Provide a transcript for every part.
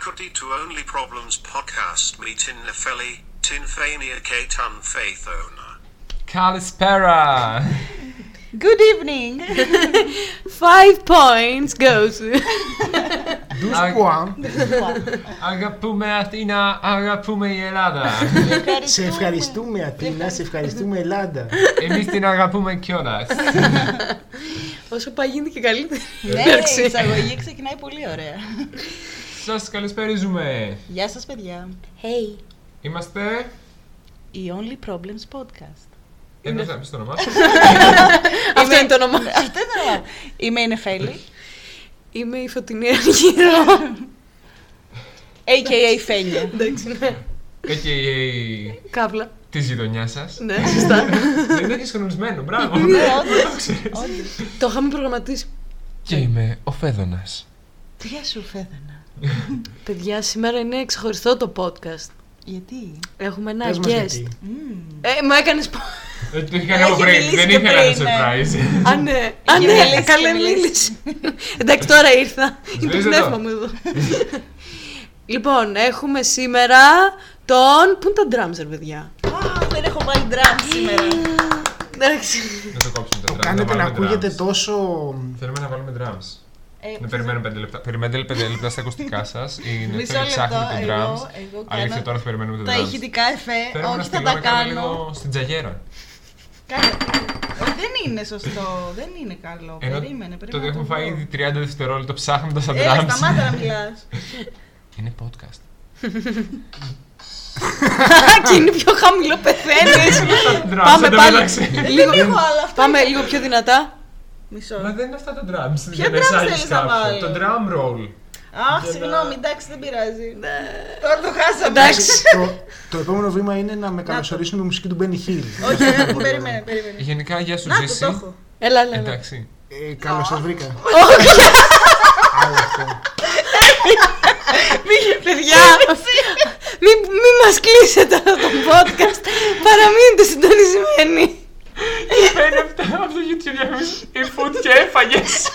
faculty to Only Problems podcast meet in Nefeli, Tinfania Ketan Faithona. Καλησπέρα! Good evening. Five points goes. Douze Ah, points. Αγαπούμε Αθήνα, αγαπούμε η Ελλάδα. Σε ευχαριστούμε Αθήνα, σε ευχαριστούμε Ελλάδα. Εμείς την αγαπούμε κιόλας. Όσο πάει γίνεται και καλύτερη. Ναι, η Εντάξει. εισαγωγή ξεκινάει πολύ ωραία. Σας καλησπέριζουμε. Γεια σας παιδιά. Hey. Είμαστε... Η Only Problems Podcast. Ένας να πεις το όνομά σου. Αυτό είναι το όνομά. Αυτό είναι το όνομα. Είμαι η Νεφέλη, Είμαι η Φωτεινή Αργύρο. a.k.a. Φένια. Εντάξει, ναι. A.k.a. Καύλα. της γειτονιάς σας. Ναι, σωστά. Δεν το έχεις χρονισμένο, μπράβο. Ναι, όντως. όντως. Το είχαμε προγραμματίσει. Και είμαι ο Φέδωνας. Γεια σου Φέδανα. Παιδιά, σήμερα είναι ξεχωριστό το podcast. Γιατί; Έχουμε ένα Πες μας guest. γιατί. Ε, μου έκανες. Ε, Το είχα κάνει από Έχει πριν, μιλήσει δεν και ήθελα να πριν, ναι. surprise. Α, ναι. Α, Έχει ναι, μιλήσει καλά και μιλήσει. μίλησε. Εντάξει, τώρα ήρθα. Είναι το Σβήστε πνεύμα το. μου εδώ. Λοιπόν, έχουμε σήμερα τον. Πού είναι τα drums, ρε παιδιά; Α, δεν έχω βάλει drum σήμερα. Εντάξει. Να το κόψουμε το Το drums, κάνετε να βάλουμε ακούγεται drums. τόσο. Θέλουμε να βάλουμε drums. Ε, Να περιμένουμε 5 λεπτά. Περιμένετε 5 λεπτά στα ακουστικά σας. Είναι Μισό θέλει ψάχνει λεπτό, το εγώ- drums. εγώ Αλήθεια, κάνω τώρα θα περιμένουμε το Τα drums. ηχητικά εφέ, Θέλουμε να όχι θα στείλουμε τα κάνουμε κάνω. λίγο στην τζαγέρα. Κάνε. Όχι, Δεν είναι σωστό, δεν είναι καλό. Ενώ Περίμενε, το πρέπει ότι να έχουμε το φάει βρω. ήδη 30 δευτερόλεπτα ψάχνοντας τα Έλα, drums. σταμάτα να μιλάς. Είναι podcast. Και είναι πιο χαμηλό, πεθαίνεις. Drums, Πάμε εν τω πάλι. μεταξύ. Λίγο, έχω άλλα αυτά. πάμε λίγο πιο δυνατά. Μισό. Μα δεν είναι αυτά τα drums. Ποια για να drums εισάγεις θέλεις να κάποιο. βάλω; Το drum roll. Αχ, Για συγγνώμη, να- εντάξει, δεν πειράζει. Τώρα το χάσαμε. Εντάξει. το, το επόμενο βήμα είναι να με καλωσορίσουν με μουσική του Benny Hill. Όχι, αγάπη, μου, περίμενε, περίμενε. Γενικά, γεια σου, Να το, Ζήση. το έχω. Έλα, έλα. έλα. Εντάξει. Ε, Καλώς σας βρήκα. Άλλο αυτό. Παιδιά, μην μη μας κλείσετε αυτό το podcast. Παραμείνετε συντονισμένοι. Παίρνει αυτά από το YouTube διαφήμιση. Η food και έφαγες.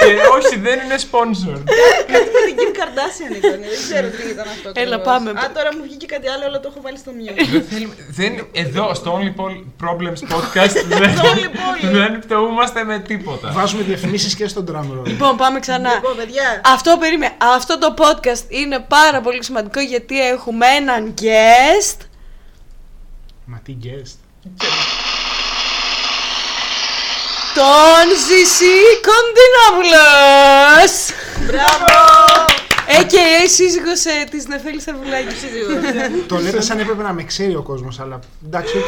Ε, όχι, δεν είναι sponsor. Κάτι με την Kim Kardashian ήταν, δεν ξέρω τι ήταν αυτό. Έλα, ακριβώς. πάμε. Α, τώρα μου βγήκε κάτι άλλο, αλλά το έχω βάλει στο mute. Δεν θέλουμε, δεν, εδώ στο Only Pol- Problems podcast δεν, Only Poly. δεν πτωούμαστε με τίποτα. Βάζουμε διαφημίσεις και στο drum roll. Λοιπόν, πάμε ξανά. Λοιπόν, παιδιά, Αυτό περίμενε. Αυτό το podcast είναι πάρα πολύ σημαντικό γιατί έχουμε έναν guest. Μα τι guest. Τον Ζησί Κοντινόπουλος. μπράβο! A.K.A. σύζυγος ε, της Νεφέλης Θερβουλάκη. Το λέτε σαν έπρεπε να με ξέρει ο κόσμος, αλλά εντάξει, οκ.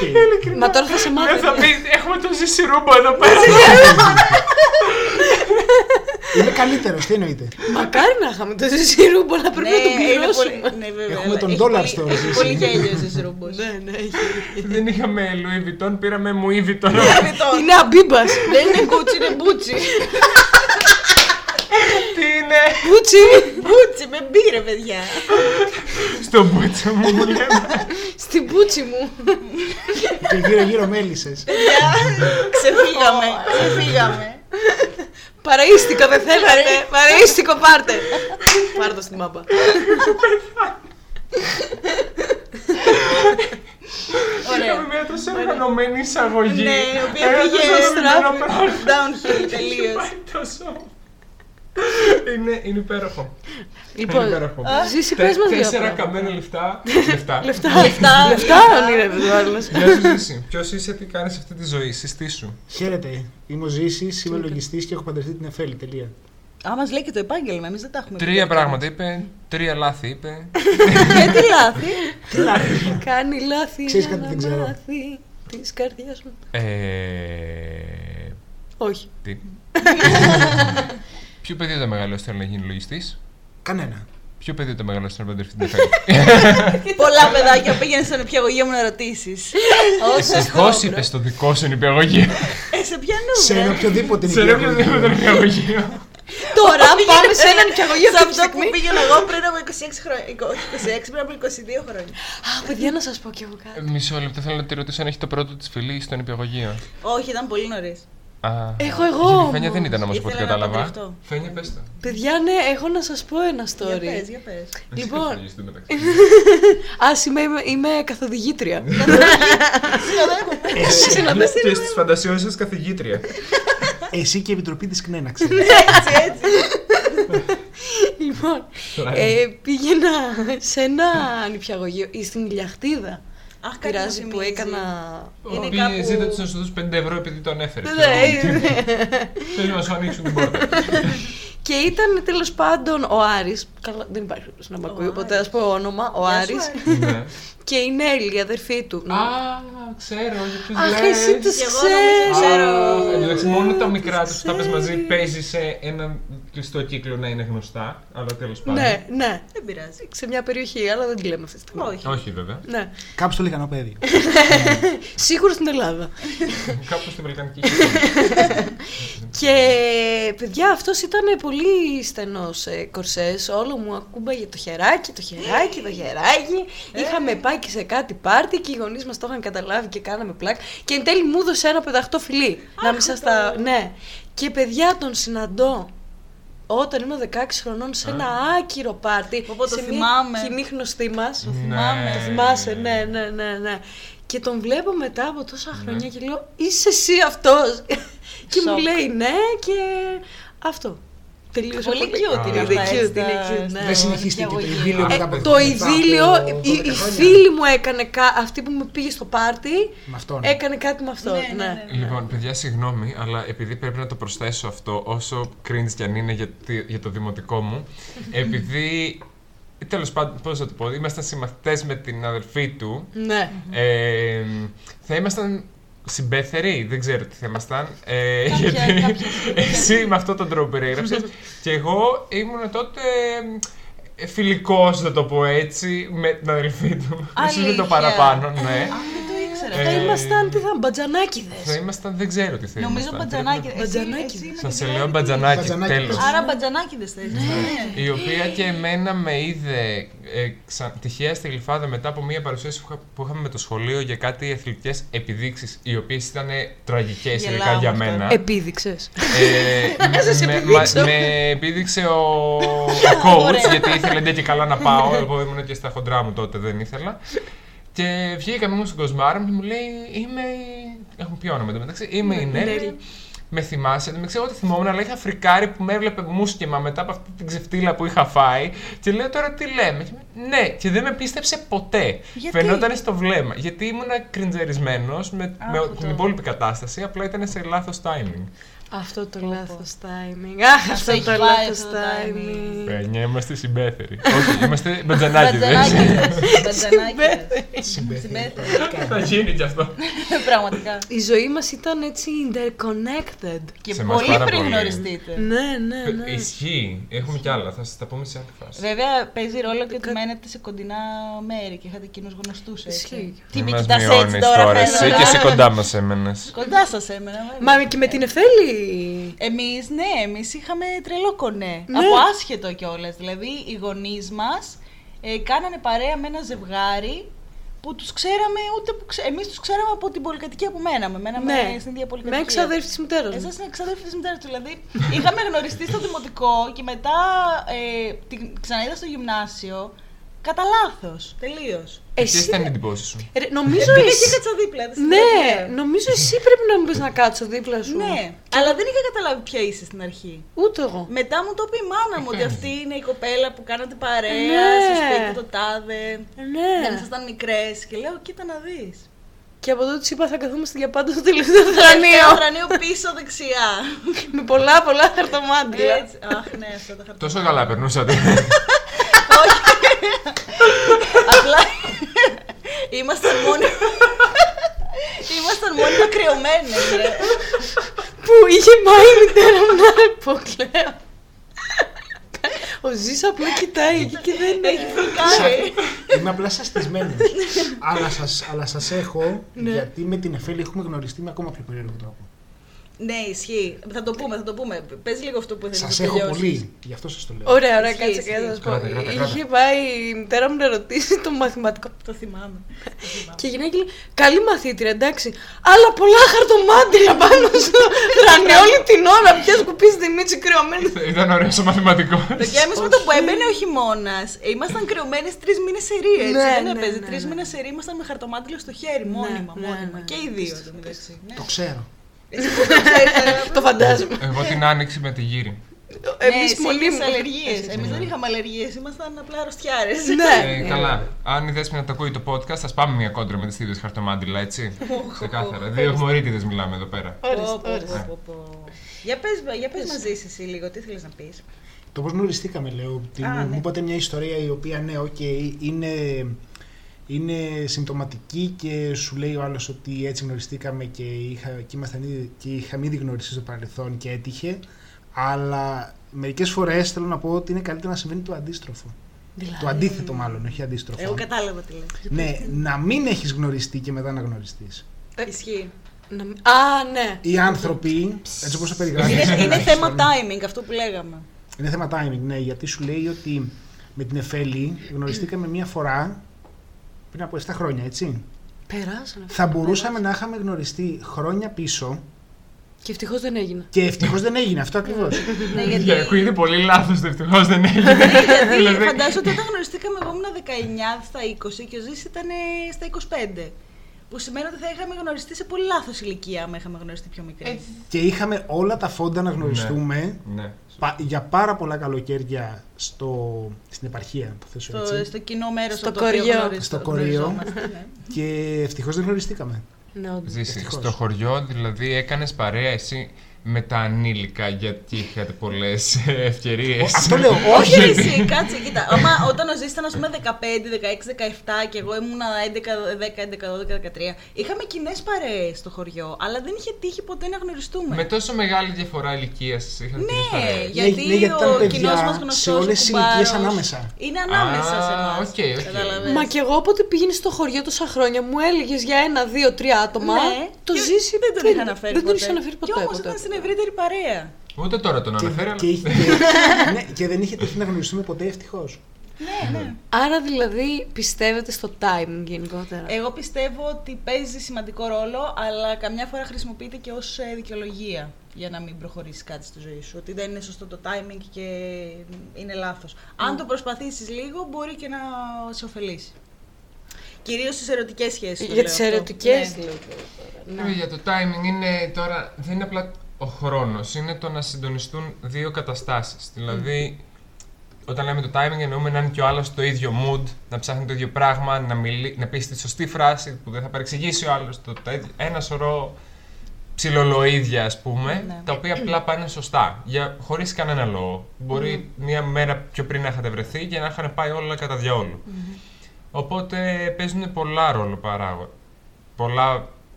Μα τώρα θα σε Δεν θα μάθει. πει, έχουμε τον Ζήση Ρούμπο εδώ πέρα. Είμαι καλύτερος, τι εννοείτε; Μακάρι να είχαμε τον Ζήση Ρούμπο, αλλά πρέπει να τον Ναι, είναι πολύ- πληρώσουμε. ναι, βέβαια, Έχουμε αλλά τον έχει dollar πολύ- store, Έχει εσύ. πολύ γέλιο ο Ζήσης Ρούμπος. Ναι, ναι, έχει. Δεν είχαμε Louis Vuitton, πήραμε Mouis Vuitton. Είναι Αμπίμπας. Δεν είναι κούτσι, είναι Bucci. Τι είναι; Μπούτσι. Μπούτσι, με μπήρε, παιδιά. στο μπούτσο μου μου λέμε. Στην μπούτσι μου. Και γύρω-γύρω μέλισσες. Παιδιά, ξεφύγαμε, ξεφύγαμε. Παραίστικο δεν θέλατε. Παραίστικο πάρτε. Πάρτε το στη μάπα. Ωραία. Είχαμε μια τόσο οργανωμένη εισαγωγή. Ναι, η οποία Ένα πήγε τόσο στράφη. οργανωμένο πράγμα. Downhill τελείως. Πάει τόσο. Είναι, είναι υπέροχο. Λοιπόν, είναι υπέροχο. ζήσει Τε- πες μας δύο Τέσσερα πράγματα. καμένα λεφτά. Λεφτά. Λεφτά. Λεφτά. Λεφτά ονειρεύεται ο άλλος. Γεια σου Ζήση. Ποιος είσαι, τι κάνεις αυτή τη ζωή, συστήσου. Χαίρετε. Είμαι ο Ζήσης, είμαι λογιστής και έχω παντρευτεί την Εφέλη. Τελεία. Α, μας λέει και το επάγγελμα, εμείς δεν τα έχουμε πει. Τρία πράγματα είπε, τρία λάθη είπε. Και τι λάθη; Τι λάθη; Κάνει λάθη Ξέρεις για κάτι να δεν ξέρω. μάθει της καρδιάς μου. Ε, Όχι. τι; Ποιο παιδί το μεγαλώσει θέλει να γίνει λογιστής; Κανένα. Ποιο παιδί το μεγαλώσει θέλει να παντρευτεί την Εφέλη. Πολλά παιδάκια πήγαινε στο νηπιαγωγείο μου να ρωτήσεις. Ευτυχώ είπες στο δικό σου νηπιαγωγείο. Ε, σε ποιανού, Σε βρε. ένα οποιοδήποτε Σε οποιοδήποτε νοικιαγωγείο. νηπιαγωγείο. Τώρα πάμε σε ένα νοικιαγωγείο Σε αυτή τη αυτό που στιγμή. πήγαινα εγώ πριν από 26 χρόνια. Όχι 26, πριν από 22 χρόνια. Α, παιδιά, να σας πω κι εγώ κάτι. Μισό λεπτό θέλω να τη ρωτήσω αν έχει το πρώτο της φιλί στο νηπιαγωγείο. Όχι, ήταν πολύ νωρίς. Α, Έχω η εγώ Φένια όμως. δεν ήταν όμως από ό,τι Ήθελα να κατάλαβα. παντρευτώ. Φένια, πες το. Παιδιά, ναι, έχω να σας πω ένα Για story. πες, για πες. Λοιπόν. Εσύ θα μεταξύ. Α, είμαι, είμαι, είμαι καθοδηγήτρια. Εσύ, Και στις φαντασιώσεις καθηγήτρια. εσύ και η Επιτροπή της ΚΝΕ, να ξέρεις. Έτσι, έτσι. λοιπόν, ε, πήγαινα σε ένα νηπιαγωγείο ή στην Ηλιαχτίδα. Αχ, κάτι Πειράζει μου που θυμίζει. έκανα. Είναι Πήγε, κάπου- ζήτα τους να σου δώσουν 5 ευρώ επειδή τον έφερε. Ναι, ναι. Θέλει να σου ανοίξουν την πόρτα. Και ήταν τέλος πάντων ο Άρης. Καλά, δεν υπάρχει περίπτωση να με ακούει, οπότε ας πω όνομα. Ο Γεια σου, Άρης. Άρη. Ναι. Και η Νέλη, η αδερφή του. Α, ξέρω, για ποιους Αχ, λες. εσύ τους Κι εγώ νομίζω ξέρεις. Α, Εντάξει, μόνο τα μικρά τους του τα πες μαζί ξέρεις. παίζει σε ένα κλειστό κύκλο να είναι γνωστά. Αλλά τέλος πάντων. Ναι, ναι. Δεν πειράζει. Σε μια περιοχή, αλλά δεν τη λέμε αυτή τη στιγμή. Όχι. Όχι βέβαια. Ναι. Κάπου στο λιχανοπέδιο. Σίγουρα στην Ελλάδα. Κάπου στη Βαλκανική. Και παιδιά, αυτός ήταν πολύ στενός ε, κορσές. Όλο μου ακούμπαγε το χεράκι, το χεράκι, το χεράκι. Είχαμε πάει και σε κάτι πάρτι και οι γονείς μας το είχαν καταλάβει και κάναμε πλάκ. Και εν τέλει μου έδωσε ένα πεδαχτό φιλί. να μην σας τα. Ναι. Και παιδιά τον συναντώ όταν ήμουν 16 χρονών σε ένα άκυρο πάρτι. Πω, πω, το σε μια θυμάμαι. κοινή γνωστή μας. Το θυμάμαι. Το θυμάσαι, ναι, ναι, ναι, ναι. Και τον βλέπω μετά από τόσα χρόνια και λέω Είσαι εσύ αυτός; Και μου Σοκ. λέει ναι και αυτό Τελείωσε Πολύ cute είναι Α, αυτά, Είναι έτσι, cute, τα- είναι cute, ναι. Δεν συνεχίστηκε το νηπιαγωγείο. ειδήλιο Ε, μετά από το μετά ειδήλιο, από η, 12 η χρόνια. φίλη μου έκανε κα, αυτή που με πήγε στο πάρτι, Με αυτόν. έκανε κάτι με αυτό. Ναι, Ναι, ναι, ναι. Λοιπόν, παιδιά, συγγνώμη, αλλά επειδή πρέπει να το προσθέσω αυτό, όσο cringe κι αν είναι για, τη- για το δημοτικό μου, επειδή. Τέλος πάντων, πώς θα το πω, ήμασταν συμμαθητές με την αδερφή του. ναι. Ε, θα ήμασταν συμπέθεροι, δεν ξέρω τι θα ήμασταν. Ε, Κάποια- γιατί κάποια συμπέθεροι. εσύ με αυτόν τον τρόπο περιέγραψες και εγώ ήμουν τότε ε, φιλικός, θα το πω έτσι, με την αδελφή του. Εσύ με το Αλήθεια. παραπάνω, ναι. Α, δεν το ήξερα. Ε, Θα ήμασταν, τι θα, Θα μπατζανάκιδες. ήμασταν, δεν ξέρω τι θα Νομίζω ήμασταν. μπατζανάκι. Μπατζανάκιδες. Σας σε λέω μπατζανάκι, Μπατζανάκι. τέλος. Άρα μπατζανάκιδες θα είσαστε. ναι. Η οποία και εμένα με είδε ε, ξα... τυχαία στη Γλυφάδα μετά από μια παρουσίαση που, είχα- που είχαμε με το σχολείο για κάτι αθλητικές επιδείξεις, οι οποίες ήταν τραγικές ειδικά Γελάω για με αυτό. μένα. Επίδειξες. Ε, με, σας με, επιδείξω. μα- με επίδειξε ο, ο coach γιατί ήθελε ντε και καλά να πάω. Εγώ ήμουν και στα χοντρά μου τότε, δεν ήθελα. Και βγήκαμε όμως στον κοσμάρα μου και μου λέει Είμαι. η- Έχουν πει όνομα μεταξύ. Είμαι η Νέλη. Νέλη. Με θυμάσαι, δεν ξέρω εγώ τι θυμόμουν, αλλά είχα φρικάρει που με έβλεπε μουσκεμα μετά από αυτή την ξεφτύλα που είχα φάει. Και λέω τώρα τι λέμε; Και μου, ναι, και δεν με πίστεψε ποτέ. Γιατί; Φαινόταν στο βλέμμα. Γιατί ήμουν κριντζερισμένος με, με Άκου την τώρα. υπόλοιπη κατάσταση, απλά ήταν σε λάθος timing. Αυτό το λάθος timing. Αχ, αυτό έχει το πάει λάθος αυτό το timing. Πένια, είμαστε συμπέθεροι. Όχι, είμαστε μπατζανάκιδες. Μπατζανάκιδες. Μπατζανάκιδες. Συμπέθεροι. Θα γίνει κι αυτό. Πραγματικά. Η ζωή μας ήταν έτσι interconnected. Και Σε μας πολύ πάρα πριν πολύ. γνωριστείτε. Ναι, ναι, ναι. Ισχύει. Έχουμε κι άλλα. Θα σας τα πούμε σε άλλη φάση. Βέβαια παίζει ρόλο και ότι μένετε σε κοντινά μέρη και είχατε κοινούς γνωστούς έτσι. Ισχύει. Τι Μην με μας κοιτάς έτσι μειώνεις τώρα, τώρα εσύ φαίνεται. και σε κοντά μας έμενες. Κοντά σας έμενα. βέβαια. Μα και με την Εφέλη. Εμείς, ναι, εμείς είχαμε τρελό κονέ. Ναι. Από άσχετο κιόλας. Δηλαδή, οι γονείς μας ε, κάνανε παρέα με ένα ζευγάρι που τους ξέραμε ούτε που ξέ... Εμείς τους ξέραμε από την πολυκατοικία που μέναμε. Μέναμε Ναι. στην ίδια πολυκατοικία. Με εξαδέρφη της μητέρας μου. Εσά είναι εξαδέρφη της μητέρας του. Δηλαδή, είχαμε γνωριστεί στο δημοτικό και μετά ε, την ξαναείδα στο γυμνάσιο. Κατά λάθος. Τελείως. Τι Εσύ. ήταν η εντυπώση σου. Ρε, νομίζω Πήγα και εσύ. κάτσα δίπλα. δεν στην Ναι, πλατεία. νομίζω εσύ πρέπει να μου πεις να κάτσω δίπλα σου. Ναι, αλλά δεν είχα καταλάβει ποια είσαι στην αρχή. Ούτε εγώ. Μετά μου το είπε η μάνα μου ότι αυτή είναι η κοπέλα που κάνατε παρέα Ναι. στο σπίτι το τάδε. Ναι. Δεν ήσασταν μικρές. Και λέω, κοίτα να δεις. Και από τότε της είπα θα καθόμαστε για πάντα στο τελευταίο θρανείο. Θρανείο πίσω δεξιά. με πολλά πολλά χαρτομάτια. Έτσι. Αχ, ναι, αυτά τα χαρτιά. Τόσο καλά περνούσατε. Απλά ήμασταν μόνοι. Ήμασταν μόνοι κρυωμένοι, ρε. Που είχε πάει η μητέρα μου να υποκλαίω. Ο Ζής απλά κοιτάει εκεί και δεν Έχει φρικάρει. Είμαι απλά σαστισμένος. αλλά, σας, αλλά σας έχω, Ναι. γιατί με την Εφέλη έχουμε γνωριστεί με ακόμα πιο περίεργο τρόπο. Ναι, ισχύει. Θα το πούμε, θα το πούμε. Πες λίγο αυτό που θέλεις Σας να έχω τελειώσεις. πολύ, γι' αυτό σας το λέω. Ωραία, ωραία, Ισχύει, κάτσε ισχύει. και θα σα πω. Κράτα, κράτα, κράτα. Είχε πάει η μητέρα μου να ρωτήσει το μαθηματικό. Το θυμάμαι. Το θυμάμαι. Και η γυναίκα λέει: Καλή μαθήτρια, εντάξει. Αλλά πολλά χαρτομάτιλα πάνω στο τρανε όλη την ώρα. Πια σκουπίζει τη μίτσι κρυωμένη. Ήταν ωραίο ο μαθηματικό. Και εμείς με το που έμπαινε ο χειμώνας, ήμασταν κρυωμένοι τρεις μήνες σε ρί, έτσι. Ναι, δεν ναι, έπαιζε. ναι, Τρεις ναι. μήνες σε ρί ήμασταν με χαρτομάτιλο στο χέρι, μόνιμα. ναι, μόνιμα. ναι. Και οι δύο. εν τω μεταξύ. Ναι. Το ξέρω. Το φαντάζομαι. Εγώ την άνοιξη με τη γύρι. Εμείς ναι, μονίμω. αλλεργίες. Εμείς δεν είχαμε αλλεργίες, ήμασταν απλά αρρωστιάρες. Ναι. Ε, καλά. Αν η Δέσποινα το ακούει το podcast, θα πάμε μια κόντρα με τις ίδιες χαρτομάντιλα, έτσι. Ξεκάθαρα. Δύο ιγμορίτιδες μιλάμε εδώ πέρα. Ορίστε, ορίστε. Για πες, για πες μαζί εσύ εσύ λίγο, τι θέλεις να πεις. Το πώς γνωριστήκαμε, λέω. Τι Α, μου, ναι. μου είπατε μια ιστορία η οποία, ναι, οκ, είναι, είναι συμπτωματική και σου λέει ο άλλος ότι έτσι γνωριστήκαμε και, είχα, και, ήμασταν ήδη, και είχαμε ήδη γνωριστεί στο παρελθόν και έτυχε. Αλλά μερικές φορές θέλω να πω ότι είναι καλύτερο να συμβαίνει το αντίστροφο. Δηλαδή. Το αντίθετο, μάλλον, όχι αντίστροφο. Εγώ κατάλαβα τι λες. Ναι, να μην έχεις γνωριστεί και μετά να γνωριστείς. Ισχύει. Να μην- Α, ναι. Οι άνθρωποι, έτσι όπως το περιγράφεις. Είναι, είναι θέμα timing αυτό που λέγαμε. Είναι θέμα timing, ναι, γιατί σου λέει ότι με την Εφέλη γνωριστήκαμε μία φορά πριν από 7 χρόνια, έτσι. Περάσανε. Θα μπορούσαμε να είχαμε γνωριστεί χρόνια πίσω Και ευτυχώς δεν έγινε. και ευτυχώς δεν έγινε αυτό ακριβώς. ναι, γιατί, Για ακούγεται πολύ λάθος το ευτυχώς δεν έγινε. γιατί Δηλαδή, φαντάζομαι ότι όταν γνωριστήκαμε εγώ ήμουν 19 στα 20 και ο Ζήσης ήταν ε, στα 25. Που σημαίνει ότι θα είχαμε γνωριστεί σε πολύ λάθος ηλικία άμα είχαμε γνωριστεί πιο μικρή. και είχαμε όλα τα φόντα να γνωριστούμε Ναι. πα- για πάρα πολλά καλοκαίρια στο, στην επαρχία, το θέσω Στο, έτσι. στο κοινό μέρος Στο από το οποίο κοριό. γνωριζ- Στο κοριό. γνωριζόμαστε, ναι. Και ευτυχώς δεν γνωριστήκαμε. Ναι, όντως. Ζήσει, Ευτυχώς. στο χωριό δηλαδή έκανες παρέα εσύ με τα ανήλικα γιατί είχατε πολλές ευκαιρίες. Αυτό λέω, Όχι όχι. ρε εσύ, κάτσε, κοίτα. Άμα, όταν ο Ζήσης ήταν ας πούμε 15, 16, 17 και εγώ ήμουν 11, 10, 11, 12, 13, είχαμε κοινές παρέες στο χωριό, αλλά δεν είχε τύχει ποτέ να γνωριστούμε. Με τόσο μεγάλη διαφορά ηλικίας είχατε Ναι, κοινές παρέες. γιατί Ναι, γιατί ήταν ο παιδιά κοινός μας σε γνωστός. όλες τις ηλικίες ανάμεσα. Είναι ανάμεσα Α, σε εμάς. OK, OK. Μα και εγώ όποτε πήγαινε στο χωριό τόσα χρόνια μου έλεγες για ένα, δύο, τρία άτομα. Ναι, το και Ζήση. Δεν τον είχα αναφέρει Δεν ποτέ. τον είχα αναφέρει ποτέ. Και όμω ποτέ. ήταν στην ευρύτερη παρέα. Ούτε τώρα τον Και, αναφέρει, και, αλλά. είχε- και- ναι, και δεν είχε τύχει να γνωριστούμε ποτέ ευτυχώς. Ναι, ναι. Άρα δηλαδή πιστεύετε στο timing γενικότερα; Εγώ πιστεύω ότι παίζει σημαντικό ρόλο, αλλά καμιά φορά χρησιμοποιείται και ως ε, δικαιολογία για να μην προχωρήσεις κάτι στη ζωή σου. Ότι δεν είναι σωστό το timing και είναι λάθος. Αν το προσπαθήσεις λίγο, μπορεί και να σε ωφελήσει. Κυρίως στις ερωτικές σχέσεις. το για λέω τις αυτό. ερωτικές. Ναι. Ναι, για το timing είναι τώρα. Δεν είναι απλά ο χρόνος, είναι το να συντονιστούν δύο καταστάσεις. Δηλαδή, όταν λέμε το timing, εννοούμε να είναι και ο άλλος το ίδιο mood, να ψάχνει το ίδιο πράγμα, να, μιλεί, να πει τη σωστή φράση που δεν θα παρεξηγήσει ο άλλος. Ένα σωρό ψιλολοίδια, ας πούμε, Ναι. τα οποία απλά πάνε σωστά, για, χωρίς κανένα λόγο. Μπορεί μία μέρα πιο πριν να είχατε βρεθεί και να είχαν πάει όλα κατά διαόλου. Οπότε παίζουν πολλά ρόλο παράγοντα. Πολλά, ναι.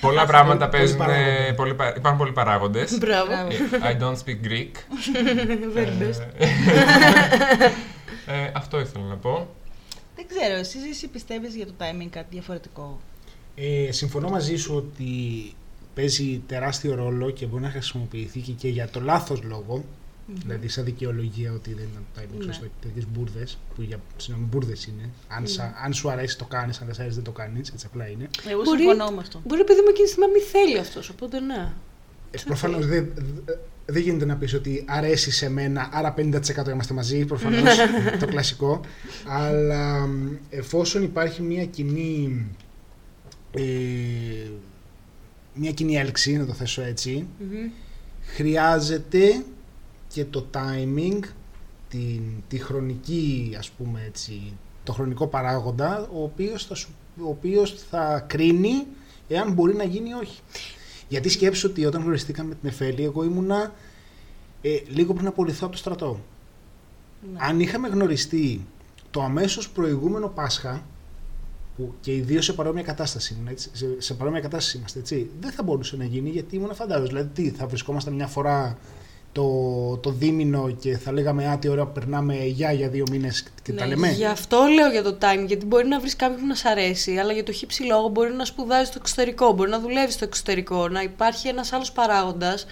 Πολλά πράγματα Πολλοί παίζουν. παράγοντες. πολλοί πα- υπάρχουν πολλοί παράγοντες. Μπράβο. I don't speak Greek. Very best. Ε, ε, αυτό ήθελα να πω. Δεν ξέρω, εσύ Ζήση, πιστεύεις για το timing κάτι διαφορετικό; Ε, συμφωνώ μαζί σου ότι παίζει τεράστιο ρόλο και μπορεί να χρησιμοποιηθεί και, και για το λάθος λόγο. Δηλαδή, σαν δικαιολογία ότι δεν ήταν το timing Ναι. σωστό, τέτοιε μπουρδες, που για συγγνώμη, μπουρδες είναι. Αν, σα- αν σου αρέσει το κάνεις, αν δεν σου αρέσει δεν το κάνεις. Έτσι απλά είναι. Εγώ Μπορεί- συμφωνώ με αυτό. Μπορεί παιδί μου εκείνη τη στιγμή να μην θέλει αυτός, οπότε ναι. Ε, Προφανώς δεν δεν γίνεται να πεις ότι αρέσει σε μένα, άρα 50% είμαστε μαζί. Προφανώς το κλασικό. Αλλά μ, εφόσον υπάρχει μια κοινή. Ε, μια κοινή έλξη, να το θέσω έτσι, χρειάζεται και το timing, την, τη χρονική, ας πούμε έτσι, το χρονικό παράγοντα, ο οποίος θα, σου, ο οποίος θα κρίνει εάν μπορεί να γίνει ή όχι. Γιατί σκέψου ότι όταν γνωριστήκαμε με την Εφέλη, εγώ ήμουνα ε, λίγο πριν απολυθώ από το στρατό. Ναι. Αν είχαμε γνωριστεί το αμέσως προηγούμενο Πάσχα, που και οι δύο σε παρόμοια κατάσταση ήμουν, έτσι, σε, σε παρόμοια κατάσταση είμαστε, έτσι, δεν θα μπορούσε να γίνει γιατί ήμουν φαντάζος. Δηλαδή, τι, θα βρισκόμασταν μια φορά το, το δίμηνο και θα λέγαμε Α, τι ωραία που περνάμε γεια για δύο μήνες και τα Ναι, λέμε. Γι' αυτό λέω για το time, γιατί μπορεί να βρεις κάποιον που να σ' αρέσει, αλλά για το χύψη λόγο μπορεί να σπουδάζει στο εξωτερικό, μπορεί να δουλεύει στο εξωτερικό, να υπάρχει ένας άλλος παράγοντας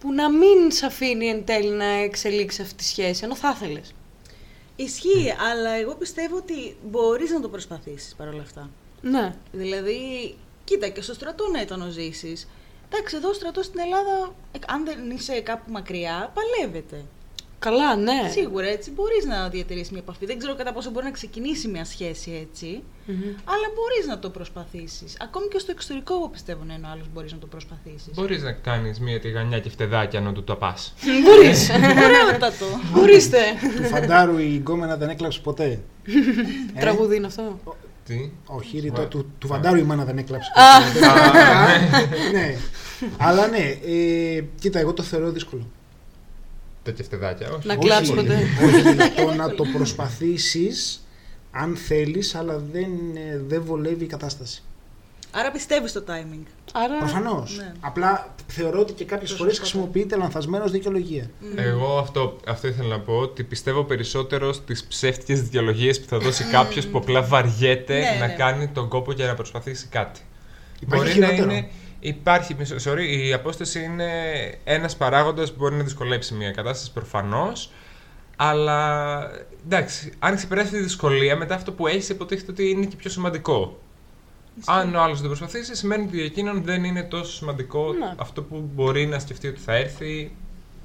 που να μην σε αφήνει εν τέλει να εξελίξει αυτή τη σχέση, ενώ θα ήθελες. Ισχύει, αλλά εγώ πιστεύω ότι μπορείς να το προσπαθήσεις παρόλα αυτά. Ναι. Δηλαδή, κοίτα και στο στρατό να ήταν ο ζήσεις. Εντάξει, εδώ ο στρατός στην Ελλάδα, ε, αν δεν είσαι κάπου μακριά, παλεύεται. Καλά, ναι. Σίγουρα έτσι μπορείς να διατηρήσεις μια επαφή. Δεν ξέρω κατά πόσο μπορεί να ξεκινήσει μια σχέση έτσι, αλλά μπορείς να το προσπαθήσεις. Ακόμη και στο εξωτερικό, εγώ πιστεύω να είναι ο άλλος μπορείς να το προσπαθήσεις. Μπορείς να κάνεις μία τηγανιά και φτεδάκια να του τα πας. Μπορείς. Ωραιότατο. Μπορείστε. Του φαντάρου η γκόμενα δεν έκλαψε ποτέ. Ε, Τραγούδι είναι αυτό; Τι. Όχι, ρητό, Μα- του, του φαντάρου η μάνα δεν έκλαψε Α. ποτέ. ναι. Αλλά ναι, ε, κοίτα, εγώ το θεωρώ δύσκολο. Τέτοια φτεδάκια, όχι. Να Όχι, κλάψει ποτέ. Όχι, το να το προσπαθήσεις αν θέλεις, αλλά δεν, ε, δεν βολεύει η κατάσταση. Άρα πιστεύεις στο timing. Άρα. Προφανώς. ναι. Απλά θεωρώ ότι και κάποιες φορές Προσωπικό. χρησιμοποιείται λανθασμένος ως δικαιολογία. Εγώ αυτό, αυτό ήθελα να πω ότι πιστεύω περισσότερο στις ψεύτικες δικαιολογίες που θα δώσει κάποιος που απλά βαριέται Ναι, να ναι. κάνει τον κόπο για να προσπαθήσει κάτι. Υπάρχει μπορεί να χειρότερο. είναι. Υπάρχει, μισό- sorry, η απόσταση είναι ένας παράγοντας που μπορεί να δυσκολέψει μια κατάσταση προφανώς, αλλά εντάξει, αν ξεπεράσει τη δυσκολία, μετά αυτό που έχεις υποτίθεται ότι είναι και πιο σημαντικό. Αν ο άλλος δεν προσπαθήσει, σημαίνει ότι για εκείνον δεν είναι τόσο σημαντικό Ναι. αυτό που μπορεί να σκεφτεί ότι θα έρθει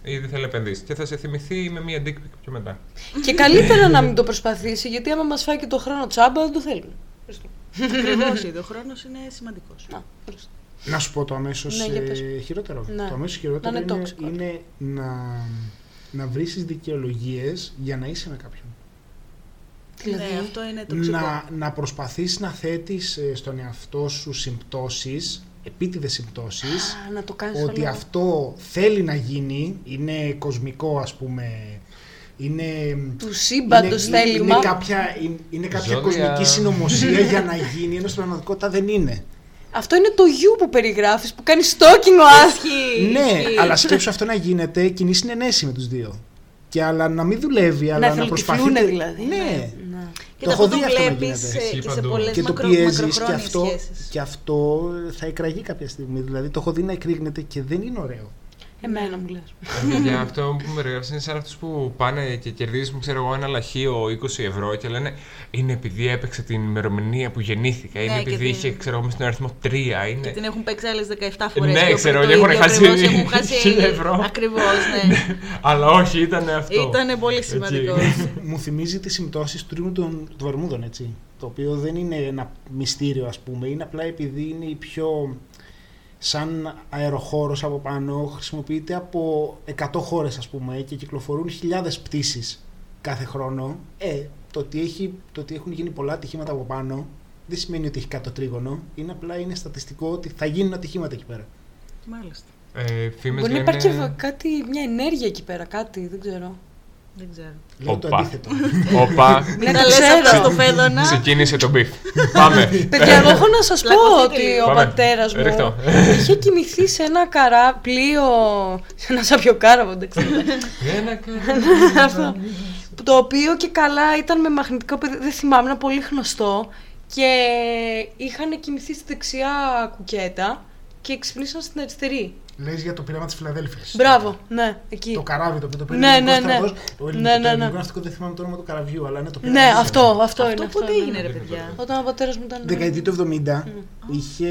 ή δεν θέλει να επενδύσει. Και θα σε θυμηθεί με μία dick pic πιο μετά. Και καλύτερα να μην το προσπαθήσει, γιατί άμα μας φάει και το χρόνο τσάμπα, δεν το θέλουμε. Ακριβώς ήδη. Ο χρόνος είναι σημαντικός. Να, ορίστε. Να σου πω το αμέσως Ναι, για πες. χειρότερο. Ναι. Το αμέσως χειρότερο Να είναι είναι, toxic. είναι να, να βρει δικαιολογίες για να είσαι με κάποιον. Δηλαδή. Ναι, αυτό είναι τοξικό. Να, να προσπαθείς να θέτεις ε, στον εαυτό σου συμπτώσεις, επίτηδες συμπτώσεις, Α, να το κάνεις ότι αυτό θέλει να γίνει, είναι κοσμικό ας πούμε, είναι... Του σύμπαντος είναι, θέλημα. είναι κάποια, είναι, είναι κάποια Ζώδια. κοσμική συνωμοσία για να γίνει, ενώ στην πραγματικότητα δεν είναι. Αυτό είναι το γιου που περιγράφεις, που κάνεις stalking ο άσχη. ναι, ισχύει. αλλά σκέψου αυτό να γίνεται κοινή συνενέση με τους δύο. Και αλλά να μην δουλεύει, αλλά να, εθελοτυφλούνε προσπαθείτε... δηλαδή. Ναι. Ναι. Και το αυτό έχω το δει αυτό να βλέπεις γίνεται. Ισχύει και σε παντού. πολλές και το μακρο, πιέζεις και μακροχρόνιες αυτό, σχέσεις. και αυτό θα εκραγεί κάποια στιγμή. Δηλαδή το έχω δει να εκρήγνεται και δεν είναι ωραίο. Εμένα μου λες. Για αυτό που με περιγράφει είναι σαν αυτούς που πάνε και κερδίζουν, ξέρω εγώ, ένα λαχείο 20 ευρώ και λένε Είναι επειδή έπαιξε την ημερομηνία που γεννήθηκα. Είναι Ναι, και επειδή την- είχε, ξέρω εγώ, μες στον αριθμό 3. Είναι... Και την έχουν παίξει άλλες 17 φορές. Ναι, ξέρω, και έχουν χάσει Έχουν χάσει 1000 ευρώ. Ακριβώς, ναι. Αλλά όχι, ήταν αυτό. Ήταν πολύ σημαντικό. Μου θυμίζει τις συμπτώσεις του ρήμου των, των Βερμούδων, έτσι. Το οποίο δεν είναι ένα μυστήριο, ας πούμε. Είναι απλά επειδή είναι η πιο... Σαν αεροχώρος από πάνω χρησιμοποιείται από 100 χώρες ας πούμε και κυκλοφορούν χιλιάδες πτήσεις κάθε χρόνο. Ε, το ότι, έχει, το ότι έχουν γίνει πολλά ατυχήματα από πάνω δεν σημαίνει ότι έχει κάτω τρίγωνο. Είναι απλά είναι στατιστικό ότι θα γίνουν ατυχήματα εκεί πέρα. Μάλιστα. Ε, φήμες Μπορεί να λένε... υπάρχει και κάτι, μια ενέργεια εκεί πέρα, κάτι, δεν ξέρω. Δεν ξέρω. Λέω το Οπα. αντίθετο. Όπα, Μην το τα λες ξέρω. αυτά στο Φαίδωνα. ξεκίνησε το beef. Πάμε. Παιδιά, εγώ έχω να σας πω Πλακωθείτε ότι λίγο. ο Πάμε. πατέρας μου Ρίχ' το. είχε κοιμηθεί σε ένα καρά, πλοίο. σε ένα σαπιοκάραβο, εντάξει. Ένα Αυτό. Το οποίο και καλά ήταν με μαγνητικό πεδίο, δεν θυμάμαι, ένα πολύ γνωστό. Και είχαν κοιμηθεί στη δεξιά κουκέτα και ξυπνήσαν στην αριστερή. Λες για το πείραμα της Φιλαδέλφειας. Μπράβο, ναι, εκεί. Το καράβι το οποίο το πήρε Ναι, ο ελληνικός ναι, ναι. στρατός. Το ελληνικό, Ναι, ναι, το ναι. ελληνικό ναυτικό δεν θυμάμαι το όνομα του καραβιού, αλλά είναι το πείραμα Ναι, της αυτό, αυτό, είναι. Αυτό πότε είναι. έγινε, ρε παιδιά. Όταν ο πατέρας μου ήταν. Δεκαετία του 70 είχε,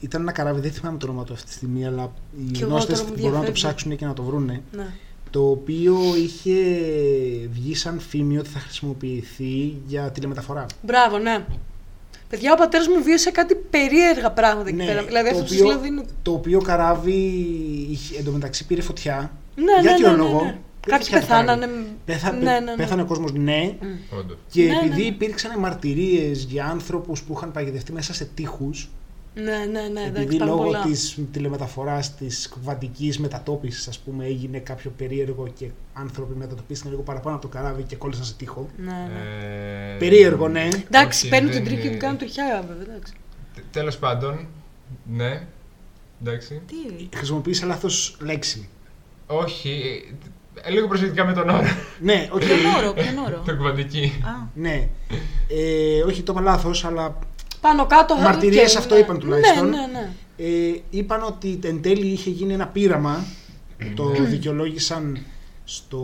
ήταν ένα καράβι, δεν θυμάμαι το όνομα του αυτή τη στιγμή, αλλά οι Κι εγώ γνώστες τώρα μου μπορούν να το διαφεύγει. ψάξουν και να το βρούνε. Ναι. Το οποίο είχε βγει σαν φήμη ότι θα χρησιμοποιηθεί για τηλεμεταφορά. Μπράβο, ναι. Παιδιά, ο πατέρας μου βίωσε κάτι περίεργα πράγματα εκεί πέρα. Δηλαδή, Ναι, το, αυτός που σου λέω οποίο, δεν είναι. το οποίο καράβι είχε, εντωμεταξύ πήρε φωτιά. Ναι, για ναι, ποιο ναι, ναι, λόγο; ναι. Δεν Κάποιοι φωτιά το πεθάνανε. καράβι. Πέθα, Ναι, ναι, ναι. Πέθανε ο κόσμος, ναι. Όντως. Και Ναι, ναι, επειδή ναι. υπήρξαν μαρτυρίες για άνθρωπους που είχαν παγιδευτεί μέσα σε τείχους, Ναι, ναι, ναι, εντάξει, επειδή πάνω λόγω πολλά. της τηλεμεταφοράς της κβαντικής μετατόπισης ας πούμε έγινε κάποιο περίεργο και άνθρωποι μετατοπίστηκαν λίγο παραπάνω από το καράβι και κόλλησαν σε τείχο. Ναι, ναι. Ε, Περίεργο, ναι. Εντάξει, όχι, παίρνουν δεν την τρίκη και είναι- του κάνουν τριχιά, βέβαια. Εντάξει. Τε- Τέλος πάντων, ναι. Εντάξει. Τι; Χρησιμοποίησα λάθος λέξη. Όχι. ε, Λίγο προσεκτικά με τον όρο. Ναι, οκ. Ποιον όρο, ποιον όρο. Το κβαντική. Α, ναι. Ε, όχι, το είπα λάθος, αλλά Πάνω κάτω. Μαρτυρίες οκ, αυτό ναι. είπαν τουλάχιστον. Ναι, ναι, ναι. ε, είπαν ότι εν τέλει είχε γίνει ένα πείραμα. το δικαιολόγησαν στο.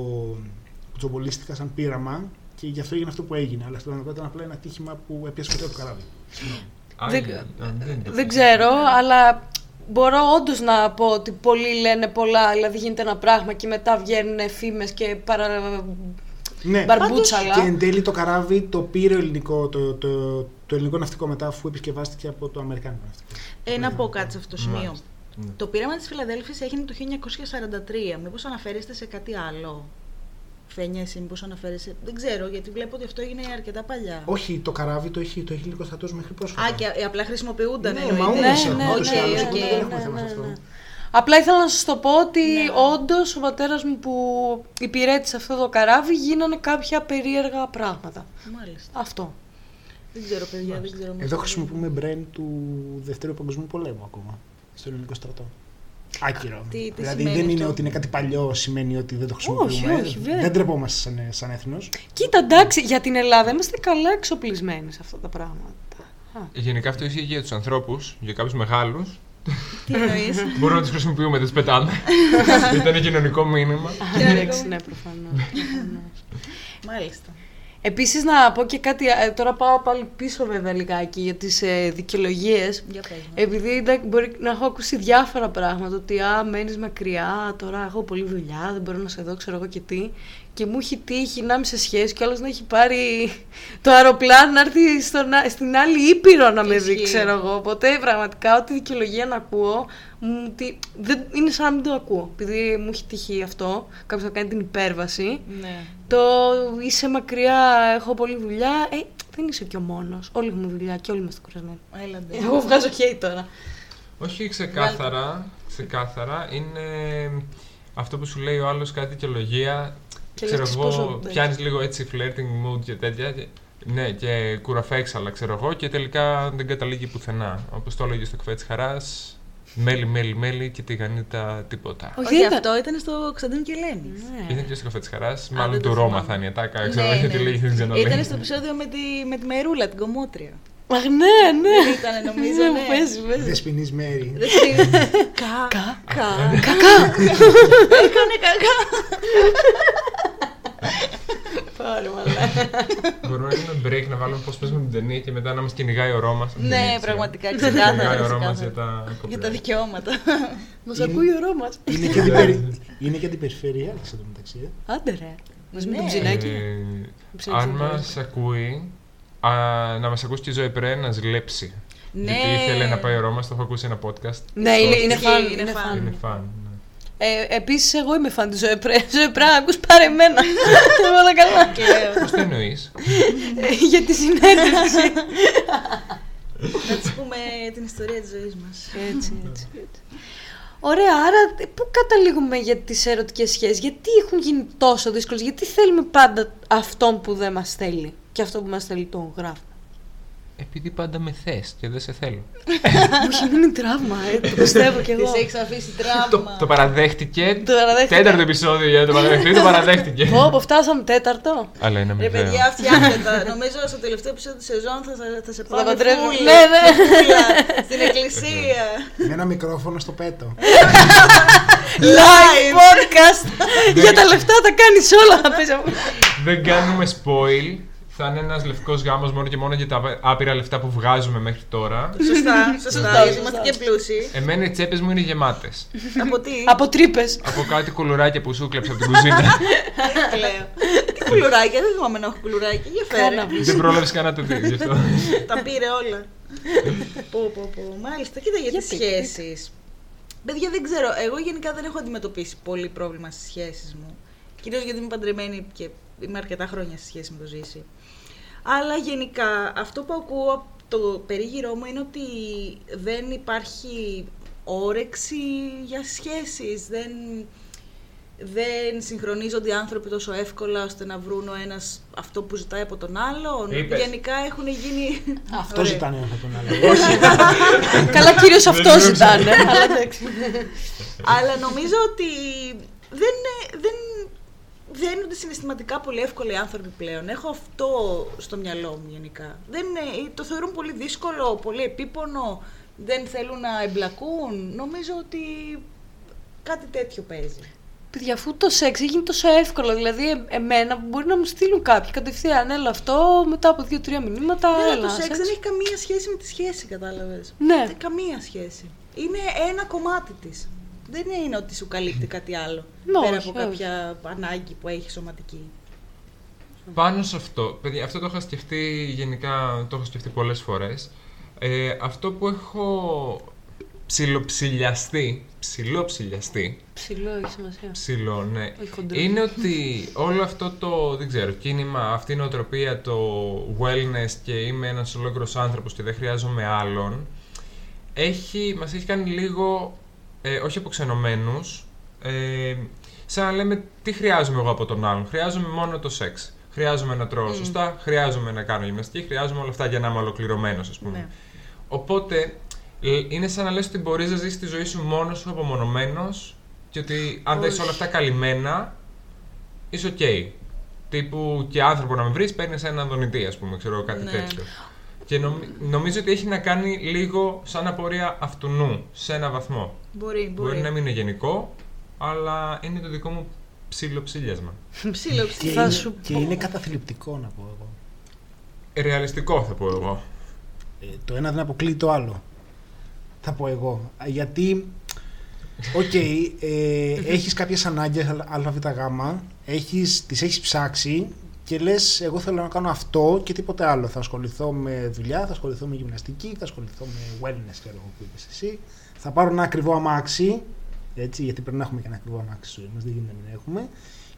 κουτσομπολίστηκε σαν πείραμα και γι' αυτό έγινε αυτό που έγινε. Αλλά στην πραγματικότητα ήταν απλά ένα ατύχημα που έπιασε ποτέ το καράβι. Δεν- Άγιο. Α, δεν το Δεν ξέρω, αλλά μπορώ όντως να πω ότι πολλοί λένε πολλά. Δηλαδή γίνεται ένα πράγμα και μετά βγαίνουν φήμες και παρα... Ναι, μπαρμπούτσαλα. και εν τέλει το καράβι το πήρε ελληνικό, το, το, το ελληνικό ναυτικό μετά αφού επισκευάστηκε από το αμερικάνικο ναυτικό. ε, να πω κάτι σε αυτό το σημείο. Μάλιστα. Ναι. Το πείραμα της Φιλαδέλφης έγινε το 1943. Μήπως αναφέρεστε σε κάτι άλλο; Φένια, εσύ μήπως αναφέρεσαι; Δεν ξέρω, γιατί βλέπω ότι αυτό έγινε αρκετά παλιά. Όχι, το καράβι το έχει, το έχει λίγο στρατός μέχρι πρόσφατα. Α, και ε, απλά χρησιμοποιούνταν Ναι, εννοείται. μα Ναι, όμως ναι, έχουμε ναι, ούτως ή ναι, άλλως, οκ, οπότε δεν έχουμε ναι, θέμα σε ναι, αυτό. ναι. Απλά ήθελα να σας το πω ότι Ναι. όντως ο πατέρας μου που υπηρέτησε αυτό το καράβι γίνανε κάποια περίεργα πράγματα. Μάλιστα. Αυτό. Δεν ξέρω, παιδιά, δεν ξέρω. Εδώ χρησιμοποιούμε Bren του Δευτέρου Παγκοσμίου Πολέμου ακόμα. Στο ελληνικό στρατό. Άκυρο. Τι- τι δηλαδή σημαίνει δεν είναι αυτό; ότι είναι κάτι παλιό, σημαίνει ότι δεν το χρησιμοποιούμε. Όχι, όχι, βέβαια. δεν τρεπόμαστε σαν, σαν έθνος. Κοίτα, εντάξει, για την Ελλάδα είμαστε καλά εξοπλισμένοι σε αυτά τα πράγματα. Α. Γενικά αυτό ισχύει και για τους ανθρώπους, για κάποιους μεγάλους. Τι εννοείς; Μπορούμε να τους χρησιμοποιούμε, δεν τους πετάμε. Ήταν κοινωνικό μήνυμα. Εντάξει, ναι, προφανώς. Μάλιστα. Επίσης να πω και κάτι, ε, τώρα πάω πάλι πίσω βέβαια λιγάκι για τις ε, δικαιολογίες. Για πες μου. Επειδή εντάξει, μπορεί να έχω ακούσει διάφορα πράγματα, ότι α, μένεις μακριά, τώρα έχω πολλή δουλειά, δεν μπορώ να σε δω, ξέρω εγώ και τι. Και μου έχει τύχει να είμαι σε σχέση και άλλος να έχει πάρει το αεροπλάνο να έρθει στον, α- στην άλλη Ήπειρο να με δει, Ισχύει. ξέρω εγώ. Οπότε πραγματικά ό,τι δικαιολογία να ακούω, μου, τι, δεν, είναι σαν να μην το ακούω. Επειδή μου έχει τύχει αυτό, κάποιος να κάνει την υπέρβαση. Ναι. Το είσαι μακριά, έχω πολλή δουλειά. Ε, δεν είσαι και ο μόνος. Όλοι έχουμε δουλειά και όλοι είμαστε κουρασμένοι. Έλαντε. Εγώ βγάζω χέρι τώρα. Όχι ξεκάθαρα, ξεκάθαρα. Είναι αυτό που σου λέει ο άλλος κάτι δικαιολογία. Και ξέρω λες, εγώ, πόσο- πιάνει λίγο έτσι flirting mood και τέτοια. και- Ναι, και κουραφέξαλα, ξέρω εγώ, και τελικά δεν καταλήγει πουθενά. Όπω το έλεγε στο καφέ τη χαρά, μέλι, μέλι, μέλι και τηγανίτα τίποτα. Όχι, Όχι, δεν ήταν- αυτό ήταν στο Κωνσταντίνο και Ελένη. Ναι. Ήταν και στο καφέ τη χαρά, δεν μάλλον το του Ρώμα θυμάμαι. θα είναι η ατάκα. Ναι, Ξέρω εγώ γιατί ναι. λέγει, δεν ξέρω. Ήταν στο επεισόδιο με τη, με τη Μερούλα, την κομμότρια. Αχ, ναι, ναι. Δεν ήτανε, νομίζω, Ναι, ναι. Παίζει, παίζει. Δεσποινής Μέρη. Δεν ξέρει. Κα. Κα. Κα. Κακά. Έκανε κακά. Πάρε μαλάκα. Μπορούμε να κάνουμε break να βάλουμε πώς παίζουμε την ταινία και μετά να μας κυνηγάει ο Ρώμας. Ναι, πραγματικά, Κυνηγάει ξεκάθαρα. ο Ρώμας για ξεκάθαρα. τα Για τα copyright. δικαιώματα. Μας ακούει ο Ρώμας. είναι, και αντιπερι... είναι και αντιπεριφερειά, ξέρω μεταξύ. Ε. Άντε ρε. Μαζί με Ναι. τον ψινάκι. Ε, Ψινάκι αν μου μας αρέσει. ακούει, α, να μας ακούσει και η Ζωή Πρέ να ζηλέψει. Ναι. Γιατί ήθελε να πάει ο Ρώμας, το έχω ακούσει ένα podcast. Ναι, είναι, είναι Ισχύει, φαν. είναι Είναι φαν. φαν. Είναι φαν. ναι. Ε, Επίσης, εγώ είμαι φαν της Ζωέ Πρέ. Ζωέ Πρέ, ακούς πάρε εμένα. Όλα καλά. Κλαίω. Πώς το εννοείς; Ε, Για τη συνέντευξη. Να τη πούμε την ιστορία της ζωής μας. Έτσι, έτσι, έτσι. Ωραία, άρα ε, πού καταλήγουμε για τις ερωτικές σχέσεις, γιατί έχουν γίνει τόσο δύσκολες, γιατί θέλουμε πάντα αυτόν που δεν μας θέλει και αυτό που μας θέλει τον γράφει. Επειδή πάντα με θες και δεν σε θέλω. Μου έχει μείνει τραύμα, ε, το πιστεύω κι εγώ. Τη έχεις αφήσει το, τραύμα. το παραδέχτηκε. Το παραδέχτηκα. Τέταρτο επεισόδιο για το παραδεχτεί, το παραδέχτηκε. Πω, πω, φτάσαμε τέταρτο. Αλλά είναι Ρε αμοιβαίο. παιδιά, φτιάχτε τα. Νομίζω στο τελευταίο επεισόδιο της σεζόν θα, θα, θα σε Θα πάμε παντρεύω. φούλα, Ναι, ναι. φούλα, στην εκκλησία. Με ένα μικρόφωνο στο πέτο. Live podcast. Για τα λεφτά τα κάνεις όλα. θα πεις από- Δεν κάνουμε spoil. Θα είναι ένας λευκός γάμος μόνο και μόνο για τα άπειρα λεφτά που βγάζουμε μέχρι τώρα. Σωστά, σωστά. Σωστά, Γιατί σωστά. είμαστε και πλούσιοι. Εμένα οι τσέπες μου είναι γεμάτες. Από τι; Από τρύπες. από κάτι κουλουράκια που σου κλέψα από την κουζίνα. Κλαίω. Τι κουλουράκια, δεν θυμάμαι να έχω κουλουράκια. Για φέρε. Κάναβης. Δεν πρόλαβες καν να το δει γι' αυτό. Τα πήρε όλα. πω, πω, πω. Μάλιστα, κοίτα για Για τις πείτε, σχέσεις. Παιδιά, δεν ξέρω. Εγώ γενικά δεν έχω αντιμετωπίσει πολύ πρόβλημα στις σχέσεις μου. Κυρίως γιατί είμαι παντρεμένη και είμαι αρκετά χρόνια στη σχέση με το ζήσει. Αλλά γενικά αυτό που ακούω από το περίγυρό μου είναι ότι δεν υπάρχει όρεξη για σχέσεις. Δεν, δεν συγχρονίζονται οι άνθρωποι τόσο εύκολα ώστε να βρουν ο ένας αυτό που ζητάει από τον άλλον. Είπες. Γενικά έχουν γίνει... Αυτό Ωραία. ζητάνε από τον άλλο. Καλά, κυρίως αυτό ζητάνε. Αλλά εντάξει. Αλλά νομίζω ότι δεν, ε, δεν δένονται συναισθηματικά πολύ εύκολα οι άνθρωποι πλέον. Έχω αυτό στο μυαλό μου γενικά. Δεν, ε, το θεωρούν πολύ δύσκολο, πολύ επίπονο, δεν θέλουν να εμπλακούν. Νομίζω ότι κάτι τέτοιο παίζει. Παιδιά, αφού το σεξ έχει γίνει τόσο εύκολο, δηλαδή ε- εμένα μπορεί να μου στείλουν κάποιοι κατευθείαν, έλα αυτό, μετά από δύο-τρία μηνύματα, Ναι, έλα. το σεξ σεξ. δεν έχει καμία σχέση με τη σχέση, κατάλαβες. Ναι. καμία σχέση. Είναι ένα κομμάτι της. Δεν είναι ότι σου καλύπτει κάτι άλλο. Ναι, πέρα όχι, από όχι. κάποια ανάγκη που έχει σωματική. Πάνω σε αυτό, παιδιά, αυτό το είχα σκεφτεί γενικά, το έχω σκεφτεί πολλές φορές. Ε, αυτό που έχω ψιλοψηλιαστεί, ψιλοψηλιαστεί, Ψηλό έχει σημασία. ψηλό, ναι, Όχι χοντρό. είναι ότι όλο αυτό το, δεν ξέρω, κίνημα, αυτή η νοοτροπία, το wellness και είμαι ένας ολόκληρος άνθρωπος και δεν χρειάζομαι άλλον, έχει, μας έχει κάνει λίγο, ε, όχι αποξενωμένους, ε, σαν να λέμε τι χρειάζομαι εγώ από τον άλλον; Χρειάζομαι μόνο το σεξ. Χρειάζομαι να τρώω σωστά, χρειάζομαι να κάνω γυμναστική, χρειάζομαι όλα αυτά για να είμαι ολοκληρωμένος, ας πούμε. Ναι. Οπότε ε, είναι σαν να λες ότι μπορείς να ζήσεις τη ζωή σου μόνος σου απομονωμένος και ότι αν τα έχεις όλα αυτά καλυμμένα, είσαι οκ. Τύπου και άνθρωπο να με βρεις, παίρνεις έναν δονητή, ας πούμε, ξέρω κάτι Ναι. τέτοιο. Και νομ- νομίζω ότι έχει να κάνει λίγο σαν απορία αυτού σε ένα βαθμό. Μπορεί, Μπορεί μπορεί. να μην είναι γενικό, αλλά είναι το δικό μου ψιλοψείριασμα. Ψήλο, Και, ψήλο. Θα είναι, σου και πω. είναι καταθλιπτικό να πω εγώ. Ρεαλιστικό θα πω εγώ. Ε, το ένα δεν αποκλείει το άλλο. Θα πω εγώ. Α, Γιατί, οκ, ε, έχεις κάποιες ανάγκες αβγ, έχεις, τις έχεις ψάξει και λες εγώ θέλω να κάνω αυτό και τίποτε άλλο. Θα ασχοληθώ με δουλειά, θα ασχοληθώ με γυμναστική, θα ασχοληθώ με wellness, ξέρω εγώ που είπες εσύ. Θα πάρω ένα ακριβό αμάξι, έτσι, γιατί πρέπει να έχουμε και ένα ακριβό αμάξι στη ζωή μας, δεν γίνεται να μην έχουμε.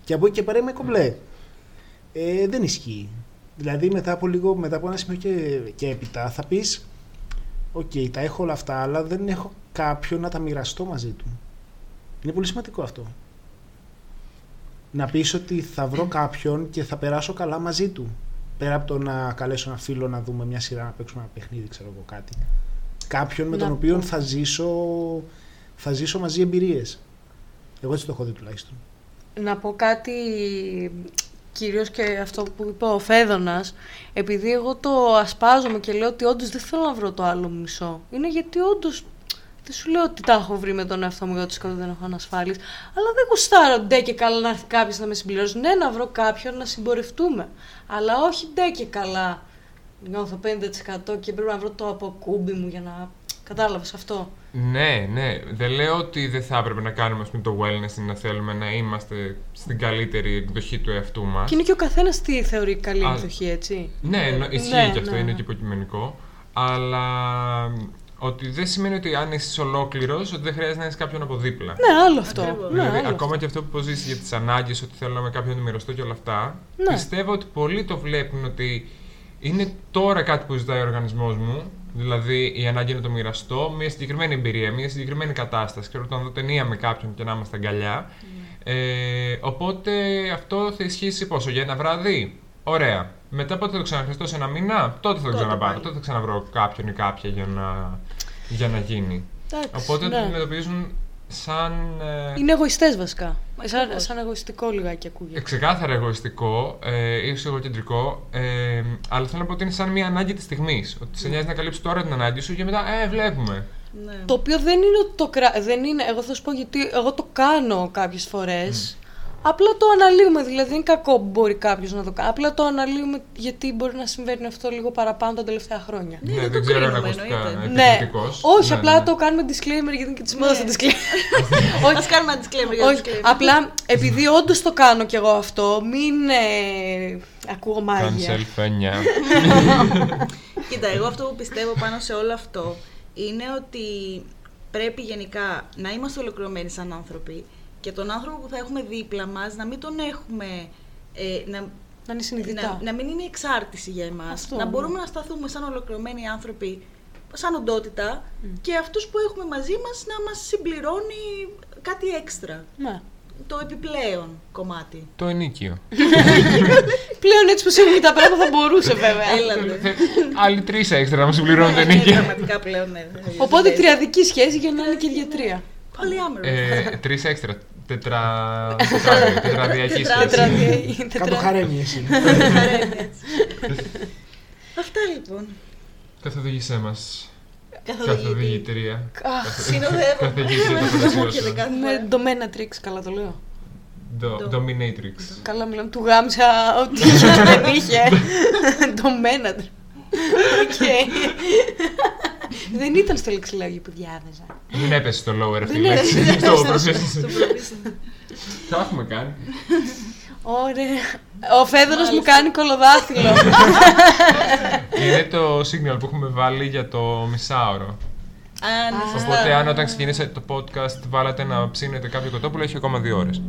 Και από εκεί και πέρα είμαι κομπλέ. Ε, δεν ισχύει. Δηλαδή μετά από λίγο, μετά από ένα σημείο και, και έπειτα θα πεις Οκ, τα έχω όλα αυτά, αλλά δεν έχω κάποιον να τα μοιραστώ μαζί του. Είναι πολύ σημαντικό αυτό. Να πεις ότι θα βρω κάποιον και θα περάσω καλά μαζί του. Πέρα από το να καλέσω ένα φίλο να δούμε μια σειρά, να παίξουμε ένα παιχνίδι, ξέρω εγώ κάτι. Κάποιον με Να τον οποίο πω. θα ζήσω, θα ζήσω μαζί εμπειρίες. Εγώ έτσι το έχω δει τουλάχιστον. Να πω κάτι κυρίως και αυτό που είπε ο Φέδωνας, επειδή εγώ το ασπάζομαι και λέω ότι όντως δεν θέλω να βρω το άλλο μισό. Είναι γιατί όντως δεν σου λέω ότι τα έχω βρει με τον εαυτό μου για ότι σκοτώ δεν έχω ανασφάλειες, αλλά δεν γουστάρω ντε και καλά να έρθει κάποιος να με συμπληρώσει. Ναι, να βρω κάποιον να συμπορευτούμε, αλλά όχι ντε και καλά. Νιώθω 50% και πρέπει να βρω το αποκούμπι μου για να... Κατάλαβες αυτό. Ναι, ναι. Δεν λέω ότι δεν θα έπρεπε να κάνουμε ας πούμε, το wellness ή να θέλουμε να είμαστε στην καλύτερη εκδοχή του εαυτού μας. Και είναι και ο καθένας τι θεωρεί καλή Α, εκδοχή, έτσι. Ναι, νο- ισχύει Ναι, και αυτό, ναι, είναι ναι. και υποκειμενικό. Αλλά ότι δεν σημαίνει ότι αν είσαι ολόκληρος, ότι δεν χρειάζεται να έχει κάποιον από δίπλα. Ναι, άλλο αυτό. Ακριβώς. Ναι, δηλαδή, άλλο ακόμα και αυτό που ζήσει για τις ανάγκες, ότι θέλω με κάποιον να το μοιραστώ και όλα αυτά, Ναι. πιστεύω ότι πολλοί το βλέπουν ότι είναι τώρα κάτι που ζητάει ο οργανισμός μου. Δηλαδή, η ανάγκη είναι να το μοιραστώ, μια συγκεκριμένη εμπειρία, μια συγκεκριμένη κατάσταση. Ξέρω ότι να δω ταινία με κάποιον και να είμαστε αγκαλιά. Ε, οπότε αυτό θα ισχύσει πόσο, για ένα βράδυ; Ωραία. Μετά πότε θα το ξαναχρηστώ σε ένα μήνα, τότε θα το Τότε ξαναπάρω. πάλι. Τότε θα ξαναβρω κάποιον ή κάποια για να, για να γίνει. Εντάξει, Οπότε το ναι. αντιμετωπίζουν σαν. ε, Είναι εγωιστές βασικά. Σαν, Ακριβώς. σαν εγωιστικό λιγάκι ακούγεται. ξεκάθαρα εγωιστικό, ε, ίσως εγωκεντρικό, ε, αλλά θέλω να πω ότι είναι σαν μια ανάγκη της στιγμής. Ότι σε νοιάζει να καλύψεις τώρα την ανάγκη σου και μετά, ε, βλέπουμε. Ναι. Το οποίο δεν είναι ότι το κρα... δεν είναι, εγώ θα σου πω γιατί εγώ το κάνω κάποιες φορές. Απλά το αναλύουμε, δηλαδή δεν είναι κακό που μπορεί κάποιος να το κάνει. Απλά το αναλύουμε γιατί μπορεί να συμβαίνει αυτό λίγο παραπάνω τα τελευταία χρόνια. Ναι, δεν το δεν ξέρω αν κρίνουμε, ακούστηκα εννοείται. Ναι, επιθετικός. όχι, Ναι, απλά ναι. το κάνουμε disclaimer γιατί είναι και της μόδας το Ναι. disclaimer. Ας κάνουμε ένα disclaimer για το όχι, disclaimer. απλά επειδή όντως το κάνω κι εγώ αυτό, μην ε, ακούω μάγια. Cancel φένια. Κοίτα, εγώ αυτό που πιστεύω πάνω σε όλο αυτό είναι ότι πρέπει γενικά να είμαστε ολοκληρωμένοι σαν άνθρωποι και τον άνθρωπο που θα έχουμε δίπλα μας να μην τον έχουμε... Ε, να, Να είναι συνειδητά. να, να μην είναι εξάρτηση για εμάς. Αυτό, να ναι. μπορούμε να σταθούμε σαν ολοκληρωμένοι άνθρωποι, σαν οντότητα και αυτούς που έχουμε μαζί μας να μας συμπληρώνει κάτι έξτρα. Ναι. Το επιπλέον κομμάτι. Το ενίκιο. Πλέον έτσι που έχουν τα πράγματα θα μπορούσε βέβαια. Έλατε. Άλλοι τρεις έξτρα να μου συμπληρώνουν το Ναι, ενίκιο. Πραγματικά πλέον, ναι. Οπότε τριαδική σχέση για να είναι και για τρία. Πολύ άμερο. Ε, Τρεις έξτρα. Τετρα... τετράδια- τετραδική σχέση. Τετραδια- Κάτω τετρα- χαρέμι εσύ. Αυτά λοιπόν. Καθοδήγησέ μας. Καθοδηγητή. Καθοδηγήτρια. Αχ, Συνοδεύω. Καθηγήτρια το Δεν μου φαντασιό έρχεται σου. κάθε Με φορά. Dominatrix, καλά το λέω. Do- Dominatrix. Καλά μιλάμε, του γάμισα ό,τι είχε και δεν είχε. Dominatrix. Οκ. Δεν ήταν στο λεξιλόγιο που διάβαζα. Δεν έπεσε στο lower αυτή η Δεν λέξη. έπεσε. Στο Στο proficiency. proficiency. Το έχουμε κάνει. Ωραία. Ο Φέδωρος μου κάνει κολοδάχτυλο. Είναι το signal που έχουμε βάλει για το μισάωρο. Α, ναι, σωστά. Οπότε, αν όταν ξεκινήσατε το podcast βάλατε να ψήνετε κάποιο κοτόπουλο, έχει ακόμα δύο ώρες.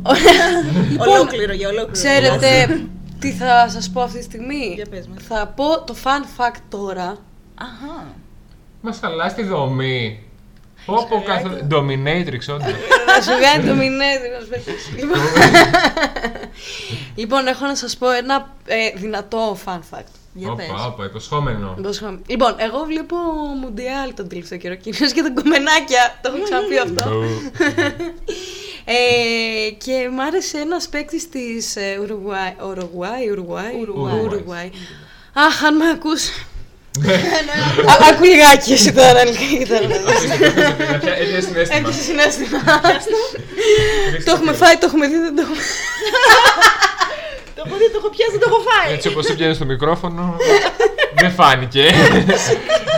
Ολόκληρο για ολόκληρο. Ξέρετε τι θα σας πω αυτή τη στιγμή; Για πες μας. Θα πω το fun fact τώρα. Αχα. Μας χαλάς τη δομή. Όπω καθ... Dominatrix, όντως. Να σου κάνει το μηνέδι, να σου πετύχει. Λοιπόν- Λοιπόν, έχω να σας πω ένα ε, δυνατό fun fact. Για πες. Όπα, όπα, υποσχόμενο. Υπόσχομαι. Λοιπόν, εγώ βλέπω Μουντιάλ τον τελευταίο καιρό, κυρίως και τα κομμενάκια. Το έχω ξαναπεί αυτό. Ε, και μ' άρεσε ένας παίκτης της Ουρουγουάη. Ουρουγουάη, Ουρουγουάη. Ουρουγουάη. Ουρουγουάη. Αχ, αν με ακούς. Α, Άκου λιγάκι εσύ τώρα, λιγάκι τώρα. Έχει συνέστημα. Έχεις συνέστημα. Το έχουμε φάει, το έχουμε δει, δεν το έχουμε. Το έχω δει, το έχω πιάσει, το έχω φάει. Έτσι όπως έπιανε στο μικρόφωνο, δεν φάνηκε.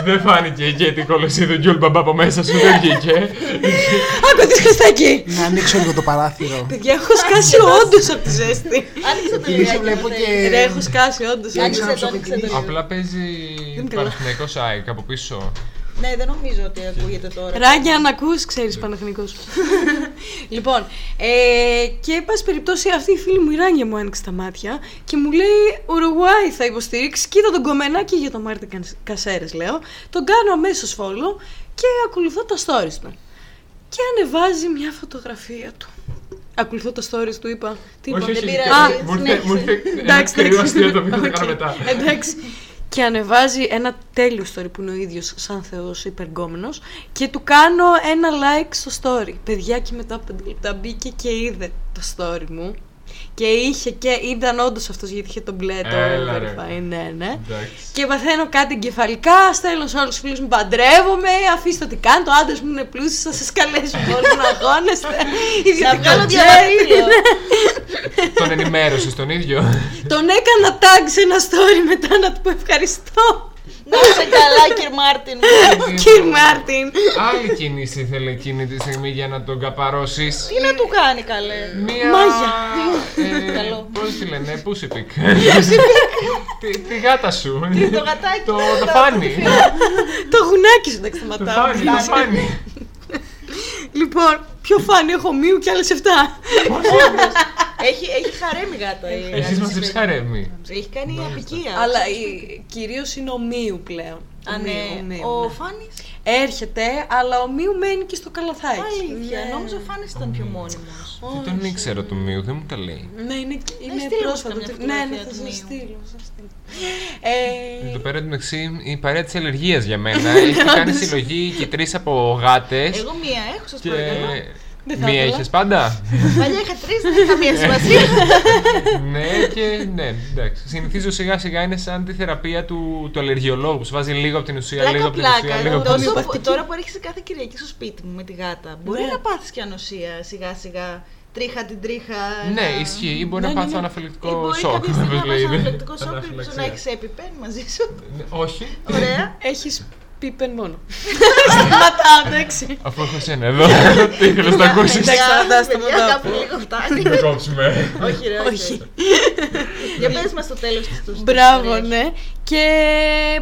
δεν φάνηκε γιατί η κολοσσίδου Γκιουλ Μπαμπά από μέσα σου δεν βγήκε. Άκου τι σκαστάκι. Να ανοίξω λίγο το παράθυρο. Παιδιά, έχω σκάσει όντως από τη ζέστη. Άνοιξε το Και λιγάκι. σε βλέπω ναι. και... Ρε, έχω σκάσει όντως. Άνοιξε Άνοιξε ένα το, άνοιξε το. ψωφιτήρι. Απλά παίζει Είναι καλά. Παναθηναϊκός ΑΕΚ από πίσω. Ναι, δεν νομίζω ότι ακούγεται τώρα. Ράγια, αν ακούς, ξέρεις Παναθηνικός. λοιπόν, ε, και εν πάση περιπτώσει αυτή η φίλη μου η Ράνια μου άνοιξε τα μάτια και μου λέει Ουρουγουάη θα υποστηρίξεις. Κοίτα τον κομμενάκι για τον Μάρτιν Καν- Κασέρες λέω. Τον κάνω αμέσως follow και ακολουθώ τα stories του. Και ανεβάζει μια φωτογραφία του. Ακολουθώ τα stories του, είπα. Τι είπα. Όχι, όχι, δεν όχι, πειράζει, μου ήρθε- μου ήρθε ένα Εντάξει, κρύο εντάξει. αστείο το οποίο θα Οκ, κάνω μετά. Εντάξει. Και ανεβάζει ένα τέλειο story που είναι ο ίδιος σαν θεός υπεργκόμενος και του κάνω ένα like στο story. Παιδιά και μετά από 5 λεπτά μπήκε και είδε το story μου. Και είχε και ήταν όντως αυτός γιατί είχε το μπλε το Έλα, ρε. verify, ναι, ναι. Εντάξει. Και παθαίνω κάτι εγκεφαλικά, στέλνω σε όλους τους φίλους μου παντρεύομαι, αφήστε ό,τι κάνω, το άντρας μου είναι πλούσιος, θα σας καλέσω όλοι να αγώνεστε. Να Ιδιωτικό κάνω jet. διαβατήριο. Τον ενημέρωσες τον ίδιο. Τον έκανα tag σε ένα story μετά να του πω ευχαριστώ. Να είσαι καλά, κύριε Μάρτιν. Κύριε Μάρτιν. Άλλη κίνηση ήθελε εκείνη τη στιγμή για να τον καπαρώσεις. Τι να του κάνει, καλέ. Μία. Μάγια. Ε, Καλό. Πώς τη λένε, Pussy Pick. Τη- Τη γάτα σου. Το γατάκι. Το ναι, το το- φάνη. Το γουνάκι σου δεν Το σταματάω. φάνη, το φάνη. Λοιπόν, πιο φάνη έχω μίου και άλλες 7. Έχει, έχει χαρέμι γάτα. η Εσείς γάτα μας της ψαρέμι. Έχει κάνει απικία. Αλλά κυρίως είναι ο μίου πλέον. Α, Ο ναι. Μίου, ο Μίου, Ο ναι. Φάνης; Έρχεται, αλλά ο Μίου μένει και στο καλαθάκι. Αλήθεια. Ναι. Νόμιζα ο Φάνης ήταν πιο μόνιμος. Δεν τον ήξερα του Μίου, δεν μου τα λέει. Ναι, είναι, είναι στείλω πρόσφατο. καμιά Ναι, ναι, φωτογραφία θα του σας Μίου. στείλω. θα σας στείλω. Εδώ Ε, πέρα εντωμεταξύ η παρέα της αλλεργίας για μένα. Έχει κάνει συλλογή και τρεις από γάτες. Εγώ μία έχω, σας Και παρακαλώ. Δεν θα μία ήθελα. είχε πάντα. Παλιά είχα τρεις, δεν έχει καμία σημασία. ναι, και ναι, εντάξει. Συνηθίζω σιγά σιγά είναι σαν τη θεραπεία του, του αλλεργιολόγου. Σου βάζει λίγο από την ουσία, λίγο Πλάκα από την ουσία, λίγο πλάκα. από την Τόσο, ουσία. που- τώρα που έρχεσαι κάθε Κυριακή στο σπίτι μου με τη γάτα, μπορεί Ναι. να πάθεις και ανοσία σιγά σιγά. Τρίχα την τρίχα. Ναι, να- ισχύει. Ή μπορεί Ναι, να ναι, πάθω ναι. Ή αναφιλεκτικό μπορεί σοκ. κάποια στιγμή να όπως πάθεις λέγεται. αναφυλακτικό σοκ, ελπίζω να Αναφυλαξία. έχεις έπιπεν μαζί σου. Ναι, Όχι, Ωραία. Έχεις πίπεν μόνο. Σταματάω, εντάξει. αφού έχω εσένα εδώ. Τι ήθελες να ακούσεις; Εντάξει, σταματάω, παιδιά, σταματάω. κάπου λίγο φτάνει. Να κόψουμε. Όχι ρε, όχι. Όχι. Για πες μας το τέλος της τους Μπράβο, ιστορίας. ναι. Και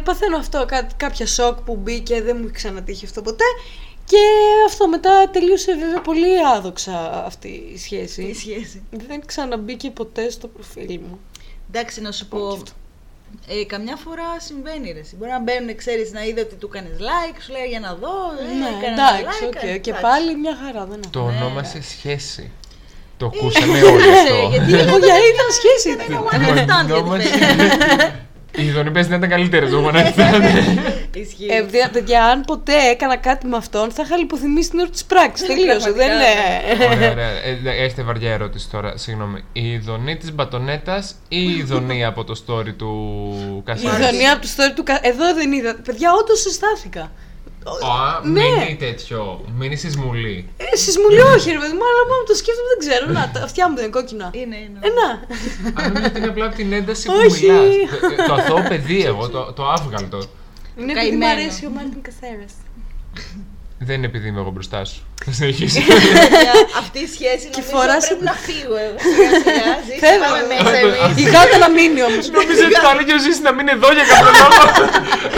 παθαίνω αυτό, κά- κάποια σοκ που μπήκε, δεν μου έχει ξανατύχει αυτό ποτέ. Και αυτό μετά τελείωσε βέβαια πολύ άδοξα αυτή η σχέση. Τι σχέση. Δεν ξαναμπήκε ποτέ στο προφίλ μου. Εντάξει, να σου πω. Ε, καμιά φορά συμβαίνει ρε. εσύ. Μπορεί να μπαίνουν, ξέρεις, να είδε ότι του έκανες like, σου λέει για να δω. Ε, ναι, έκανα ένα εντάξει, like, οκ. ε, Και εντάξει. πάλι μια χαρά δεν έχω. Το Ναι. ονόμασε σχέση. Το ακούσαμε όλοι αυτό. γιατί Εγώ για ήταν σχέση. είναι one night stand, γιατί Ονόμασε- φαίνεται. Η ηδονή παίζει να ήταν καλύτερη το One Night Stand. Ισχύει. Ε, παιδιά, παιδιά, αν ποτέ έκανα κάτι με αυτόν, θα είχα λιποθυμήσει την ώρα της πράξης. Τελείωσε. δεν Πραγματικά, είναι. Ωραία, ωραία. Ε, έχετε βαριά ερώτηση τώρα. Συγγνώμη. Η Ιδονή της Μπατονέτας ή η Ιδονή από το story του Η Κασιάνη. Ιδονία από το story του. κα- Εδώ δεν είδα. Παιδιά, όντως συστάθηκα. Α, Ναι. μείνει τέτοιο. Μείνει σεισμουλή. Ε, σεισμουλή όχι, ρε παιδί μου, αλλά μόνο το σκέφτομαι δεν ξέρω. Να, τα αυτιά μου δεν είναι κόκκινα. Είναι, είναι. Ε, να. Αν νομίζω ότι είναι απλά από την ένταση που Όχι. μιλάς. Το αθώο παιδί, εγώ, το, το άβγαλτο. Είναι επειδή μου Καημένο. αρέσει ο Μάρτιν Κασέρα. Δεν είναι επειδή είμαι εγώ μπροστά σου. Θα συνεχίσει. Παιδιά, Αυτή η σχέση νομίζω φοράς- πρέπει να φύγω εγώ. Σιγά σιγά, ζήσει, Θέλω. πάμε μέσα εμείς. Η γάτα να μείνει όμως. Νομίζω ότι θα έλεγε ο Ζήσης να μείνει εδώ για κάποιο λόγο.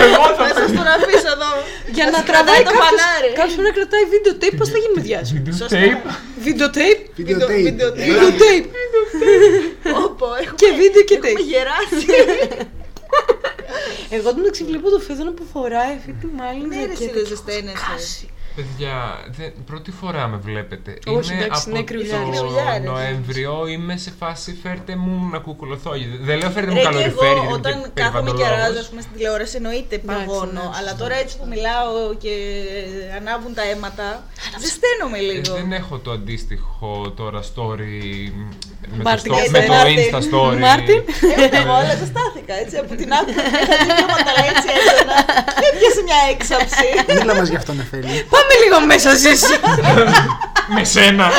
Εγώ θα Θα σας τον αφήσω εδώ. Για Θα να σας τραβάει κρατάει το κάποιος, φανάρι. κάποιος πρέπει να κρατάει βίντεο tape, πώς θα γίνει με διάσου. Σωστά. Tape. Βίντεο tape, Videotape. Videotape. βίντεο tape Όπο, έχουμε- και βίντεο και Έχουμε tape. γεράσει. Εγώ τον εξηγλίπω το φέδωνο που φοράει αυτή τη μάλλον Ναι, ρε, εσύ ζακέτα δεν και έχω ζεσταίνεσαι. Σκάσει. Παιδιά, δεν, πρώτη φορά με βλέπετε. Όχι, είμαι εντάξει, από είναι κρυουλιάρης. το Κρυουλιάρης. Νοέμβριο, είμαι σε φάση φέρτε μου να κουκουλωθώ. Δεν λέω φέρτε μου Ρε, και καλοριφέρι, εγώ γιατί όταν είμαι και κάθομαι και περιβαλλοντολόγος. ράζω ας πούμε, στην τηλεόραση εννοείται παγώνω. εντάξει. Αλλά τώρα έτσι που μιλάω και ανάβουν τα αίματα, ζεσταίνομαι Ε, λίγο. Δεν έχω το αντίστοιχο τώρα story με το, Μάρτιν, στο- εσύ, με το Μάρτιν. Insta story. Μάρτιν. Ε, Εγώ όλα ζεστάθηκα έτσι από την άκρη. Είχα τα λέει έτσι έντονα. Και έπιασε μια έξαψη. Μίλα μας γι' αυτό, Νεφέλη. Πάμε λίγο μέσα σε εσύ. με σένα.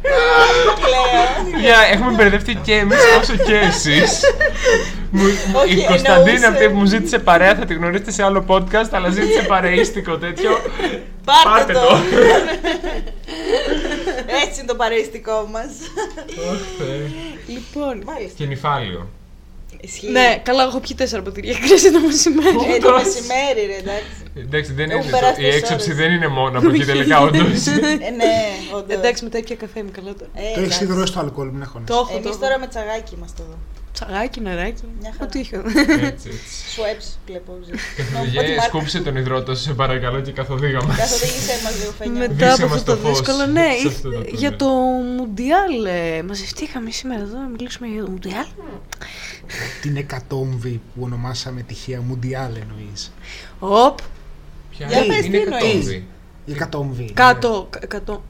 Κλαίω. Παιδιά, έχουμε μπερδευτεί και εμείς όσο και εσείς. Όχι, Η Κωνσταντίνα εννοούσε. αυτή που μου ζήτησε παρέα θα τη γνωρίσετε σε άλλο podcast, αλλά ζήτησε παρεΐστικο τέτοιο. Πάρτε Πάρτε το. το. Έτσι είναι το παρεστικό μας. Λοιπόν. Μάλιστα. Και νυφάλιο. Ισχύει. Ναι, καλά, έχω πιει τέσσερα ποτήρια κρέση το μεσημέρι. Ε, το μεσημέρι ρε εντάξει. Εντάξει, δεν Έχουν είναι, περάσει το- η τόσες έξαψη ώρες. δεν είναι μόνο από εκεί τελικά, όντως. Ε, ναι, όντως. Εντάξει, μετά πια καφέ μου καλά τώρα. Ε, Το έχεις εντάξει. υδρώσει το αλκοόλ, μην έχω. Το έχω, το Εμείς έχω. τώρα με τσαγάκι είμαστε εδώ. Τσαγάκι, νεράκι. Μια χαρά. Ό,τι είχα. Έτσι, έτσι. Σουέψ, βλέπω. Παιδιά, σκούψε τον υδρότο, σε παρακαλώ, και καθοδήγα μα. Καθοδήγησέ μας λίγο φένια. Μετά Βήσε από μας αυτό το το φως δύσκολο, ναι. σε ήθ- αυτό το για τούνελ. το Μουντιάλ ε, μαζευτήκαμε σήμερα εδώ να μιλήσουμε για το Μουντιάλ. Την εκατόμβη που ονομάσαμε τυχαία Μουντιάλ εννοείς. Οπ, Ποια; Για πες, τι είναι εννοείς; εκατόμβη; Η εκατόμβη. κάτω, κα- εκατό.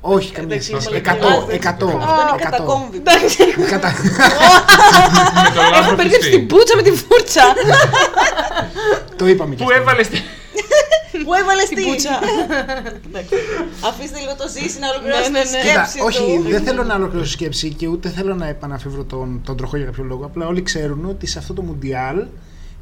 Όχι, καμία Εντάξει, σχέση. πολύ Εκατό, καλά. εκατό. Αυτό είναι εκατό. κατακόμβη. Εντάξει, Κατα- Με το έχω λάθος μπερδέψει την πουτσα με την φούρτσα. Το είπαμε και Που αυτό. έβαλες την. Πού έβαλες Την τι. πουτσα. Αφήστε λίγο το ζήσει να ολοκληρώσει Ναι, τη ναι, ναι. Κοίτα, σκέψη όχι, του. δεν θέλω να ολοκληρώσω σκέψη και ούτε θέλω να επαναφεύρω τον, τον τροχό για κάποιο λόγο. Απλά όλοι ξέρουν ότι σε αυτό το Μουντιάλ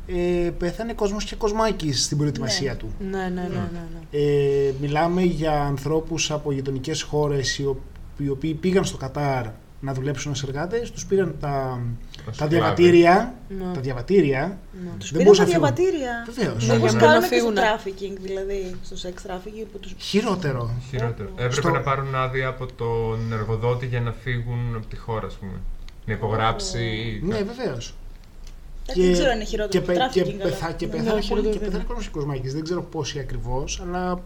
ε, πέθανε κόσμος και κοσμάκης στην προετοιμασία Ναι. του. Ναι, ναι, ναι, ναι. ναι. Ε, μιλάμε για ανθρώπους από γειτονικές χώρες οι, ο- οι οποίοι πήγαν στο Κατάρ να δουλέψουν ως εργάτες, τους πήραν τα, τα σκλάβοι. διαβατήρια, Ναι. τα διαβατήρια, Τους δεν πήραν μπορούσαν τα να φύγουν. διαβατήρια. Βεβαίως. Ναι, Όπως για να κάνουν και στο φύγουνε. trafficking, δηλαδή, στο sex trafficking που τους... Χειρότερο. Χειρότερο. Έπρεπε Στο- να πάρουν άδεια από τον εργοδότη για να φύγουν από τη χώρα, ας πούμε. Να υπογράψει. Ναι, βεβαίως. Δεν ξέρω αν είναι χειρότερο και, το πε- και, trafficking, αλλά- πεθα, και Ναι, πεθάνε πολύ χειρότερο και δεν πεθάνε κόσμος και κοσμάκης. Δεν ξέρω πόσοι ακριβώς, αλλά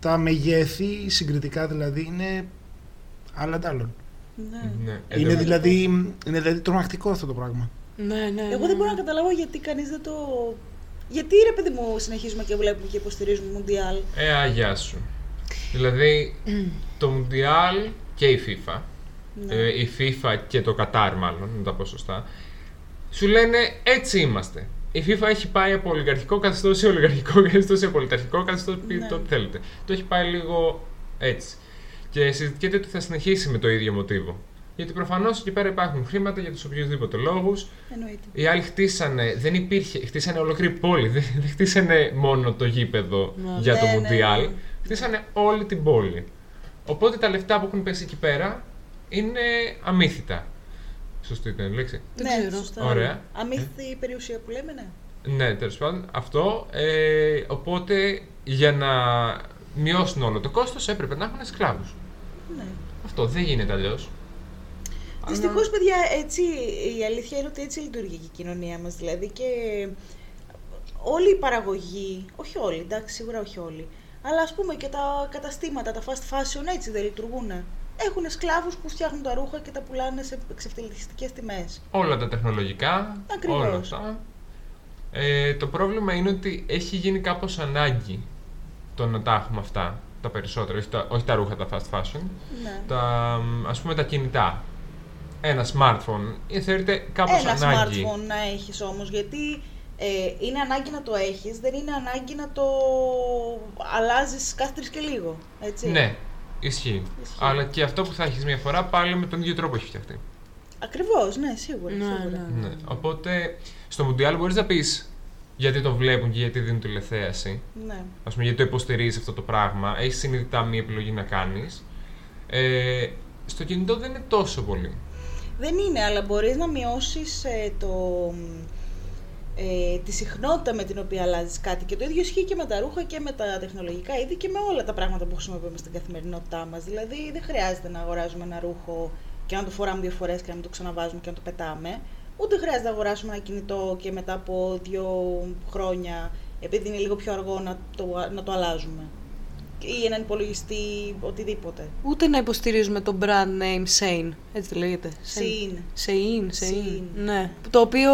τα μεγέθη συγκριτικά δηλαδή είναι άλλα αντ' άλλων. Ναι. Ναι. Είναι Εδώ- δηλαδή, είναι δηλαδή τρομακτικό αυτό το πράγμα. Ναι, ναι. Εγώ δεν μπορώ να καταλάβω γιατί κανείς δεν το... Γιατί ρε παιδί μου συνεχίζουμε και βλέπουμε και υποστηρίζουμε Μουντιάλ. Ε, αγιά σου. Δηλαδή, το Μουντιάλ και η FIFA, Ναι. ε, η FIFA και το Κατάρ μάλλον, με τα ποσοστά, σου λένε έτσι είμαστε. Η FIFA έχει πάει από ολιγαρχικό καθεστώς σε ολιγαρχικό καθεστώς σε πολιταρχικό καθεστώς, πείτε Ναι. ό,τι θέλετε. Το έχει πάει λίγο έτσι. Και συζητιέται ότι θα συνεχίσει με το ίδιο μοτίβο. Γιατί προφανώς εκεί πέρα υπάρχουν χρήματα για τους οποιοδήποτε λόγους. Εννοείται. Οι άλλοι χτίσανε, δεν υπήρχε, χτίσανε ολόκληρη πόλη. Δεν, δεν χτίσανε μόνο το γήπεδο Ναι. για το Ναι, ναι, Μουντιάλ. ναι. Χτίσανε όλη την πόλη. Οπότε τα λεφτά που έχουν πέσει εκεί πέρα είναι αμύθιτα. Σωστή ήταν η λέξη. Δεν ναι, ξέρω. σωστά. Ωραία. Αμύθιτη περιουσία που λέμε, ναι. Ναι, τέλος πάντων. Αυτό. Ε, οπότε για να μειώσουν όλο το κόστος έπρεπε να έχουν σκλάβους. Ναι. Αυτό δεν γίνεται αλλιώς. Δυστυχώς, παιδιά, έτσι, η αλήθεια είναι ότι έτσι λειτουργεί και η κοινωνία μας. Δηλαδή και όλη η παραγωγή, όχι όλοι, εντάξει, σίγουρα όχι όλοι, αλλά ας πούμε και τα καταστήματα, τα fast fashion έτσι δεν λειτουργούν. Έχουν σκλάβους που φτιάχνουν τα ρούχα και τα πουλάνε σε εξευτελιστικές τιμές. Όλα τα τεχνολογικά, Ακριβώς. όλα αυτά. Ε, το πρόβλημα είναι ότι έχει γίνει κάπως ανάγκη το να τα έχουμε αυτά, τα περισσότερα, όχι τα, όχι τα ρούχα, τα fast fashion, Ναι. τα, μ, ας πούμε τα κινητά. Ένα smartphone ε, θεωρείται κάπως Ένα ανάγκη. smartphone να έχεις όμως, γιατί ε, είναι ανάγκη να το έχεις, δεν είναι ανάγκη να το αλλάζεις κάθε τρεις και λίγο, έτσι. Ναι, ισχύει. Ισχύει. Αλλά και αυτό που θα έχεις μία φορά πάλι με τον ίδιο τρόπο έχει φτιαχτεί. Ακριβώς, ναι, σίγουρα. Ναι, σίγουρα. ναι. Ναι. Οπότε στο Μουντιάλ μπορείς να πεις γιατί το βλέπουν και γιατί δίνουν τηλεθέαση. ναι. ας πούμε, γιατί το υποστηρίζει αυτό το πράγμα, έχει συνειδητά μία επιλογή να κάνεις. Ε, στο κινητό δεν είναι τόσο πολύ. Δεν είναι, αλλά μπορείς να μειώσεις ε, το, ε, τη συχνότητα με την οποία αλλάζεις κάτι. Και το ίδιο ισχύει και με τα ρούχα και με τα τεχνολογικά είδη και με όλα τα πράγματα που χρησιμοποιούμε στην καθημερινότητά μας. Δηλαδή δεν χρειάζεται να αγοράζουμε ένα ρούχο και να το φοράμε δύο φορές και να μην το ξαναβάζουμε και να το πετάμε. Ούτε χρειάζεται να αγοράσουμε ένα κινητό και μετά από δύο χρόνια, επειδή είναι λίγο πιο αργό, να το, να το αλλάζουμε. Ή έναν υπολογιστή, οτιδήποτε. Ούτε να υποστηρίζουμε το brand name Sane. Έτσι λέγεται. Συν. Sein, Shein. Sein. Ναι. Το οποίο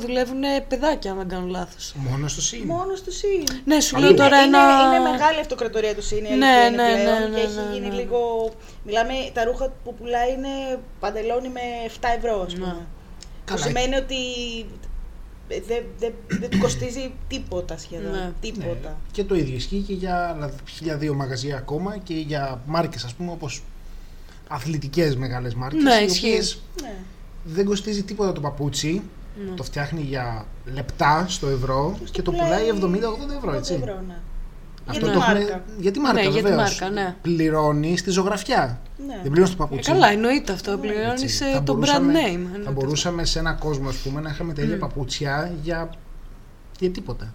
δουλεύουν παιδάκια, αν δεν κάνω λάθος. Μόνο στο ΣΥΝ. Μόνο στο ΣΥΝ. Ναι, σου Είναι, λέω τώρα είναι, ένα. είναι μεγάλη αυτοκρατορία του ΣΥΝ, η Ναι, αλήθεια είναι ναι, πλέον, ναι, ναι, και έχει ναι, γίνει ναι. λίγο... Μιλάμε, τα ρούχα που πουλάει είναι παντελόνι με 7 ευρώ, ας πούμε. Ναι. Που Καλά. σημαίνει ότι δεν δεν- δεν του κοστίζει τίποτα σχεδόν. Ναι. Τίποτα. Ναι. Και το ίδιο ισχύει και για άλλα χίλια δύο μαγαζιά ακόμα και για μάρκες ας πούμε όπως αθλητικές μεγάλες μάρκες Ναι, οι ισχύει. οποίες Ναι. δεν κοστίζει τίποτα το παπούτσι Ναι. το φτιάχνει για λεπτά στο ευρώ και το πουλάει 70-80 ευρώ έτσι 80 ευρώ, ναι. Για Αυτό τη το έχουμε- μάρκα; για τη μάρκα Ναι, για τη βεβαίως. μάρκα, ναι. Πληρώνει στη ζωγραφιά. Ναι. Δεν πληρώνεις το Ε, παπούτσι. καλά, εννοείται αυτό. Έτσι. Πληρώνει Θα το brand μπορούσαμε- name. Θα εννοείται. μπορούσαμε σε ένα κόσμο ας πούμε, να είχαμε τα ίδια παπούτσια για, για τίποτα.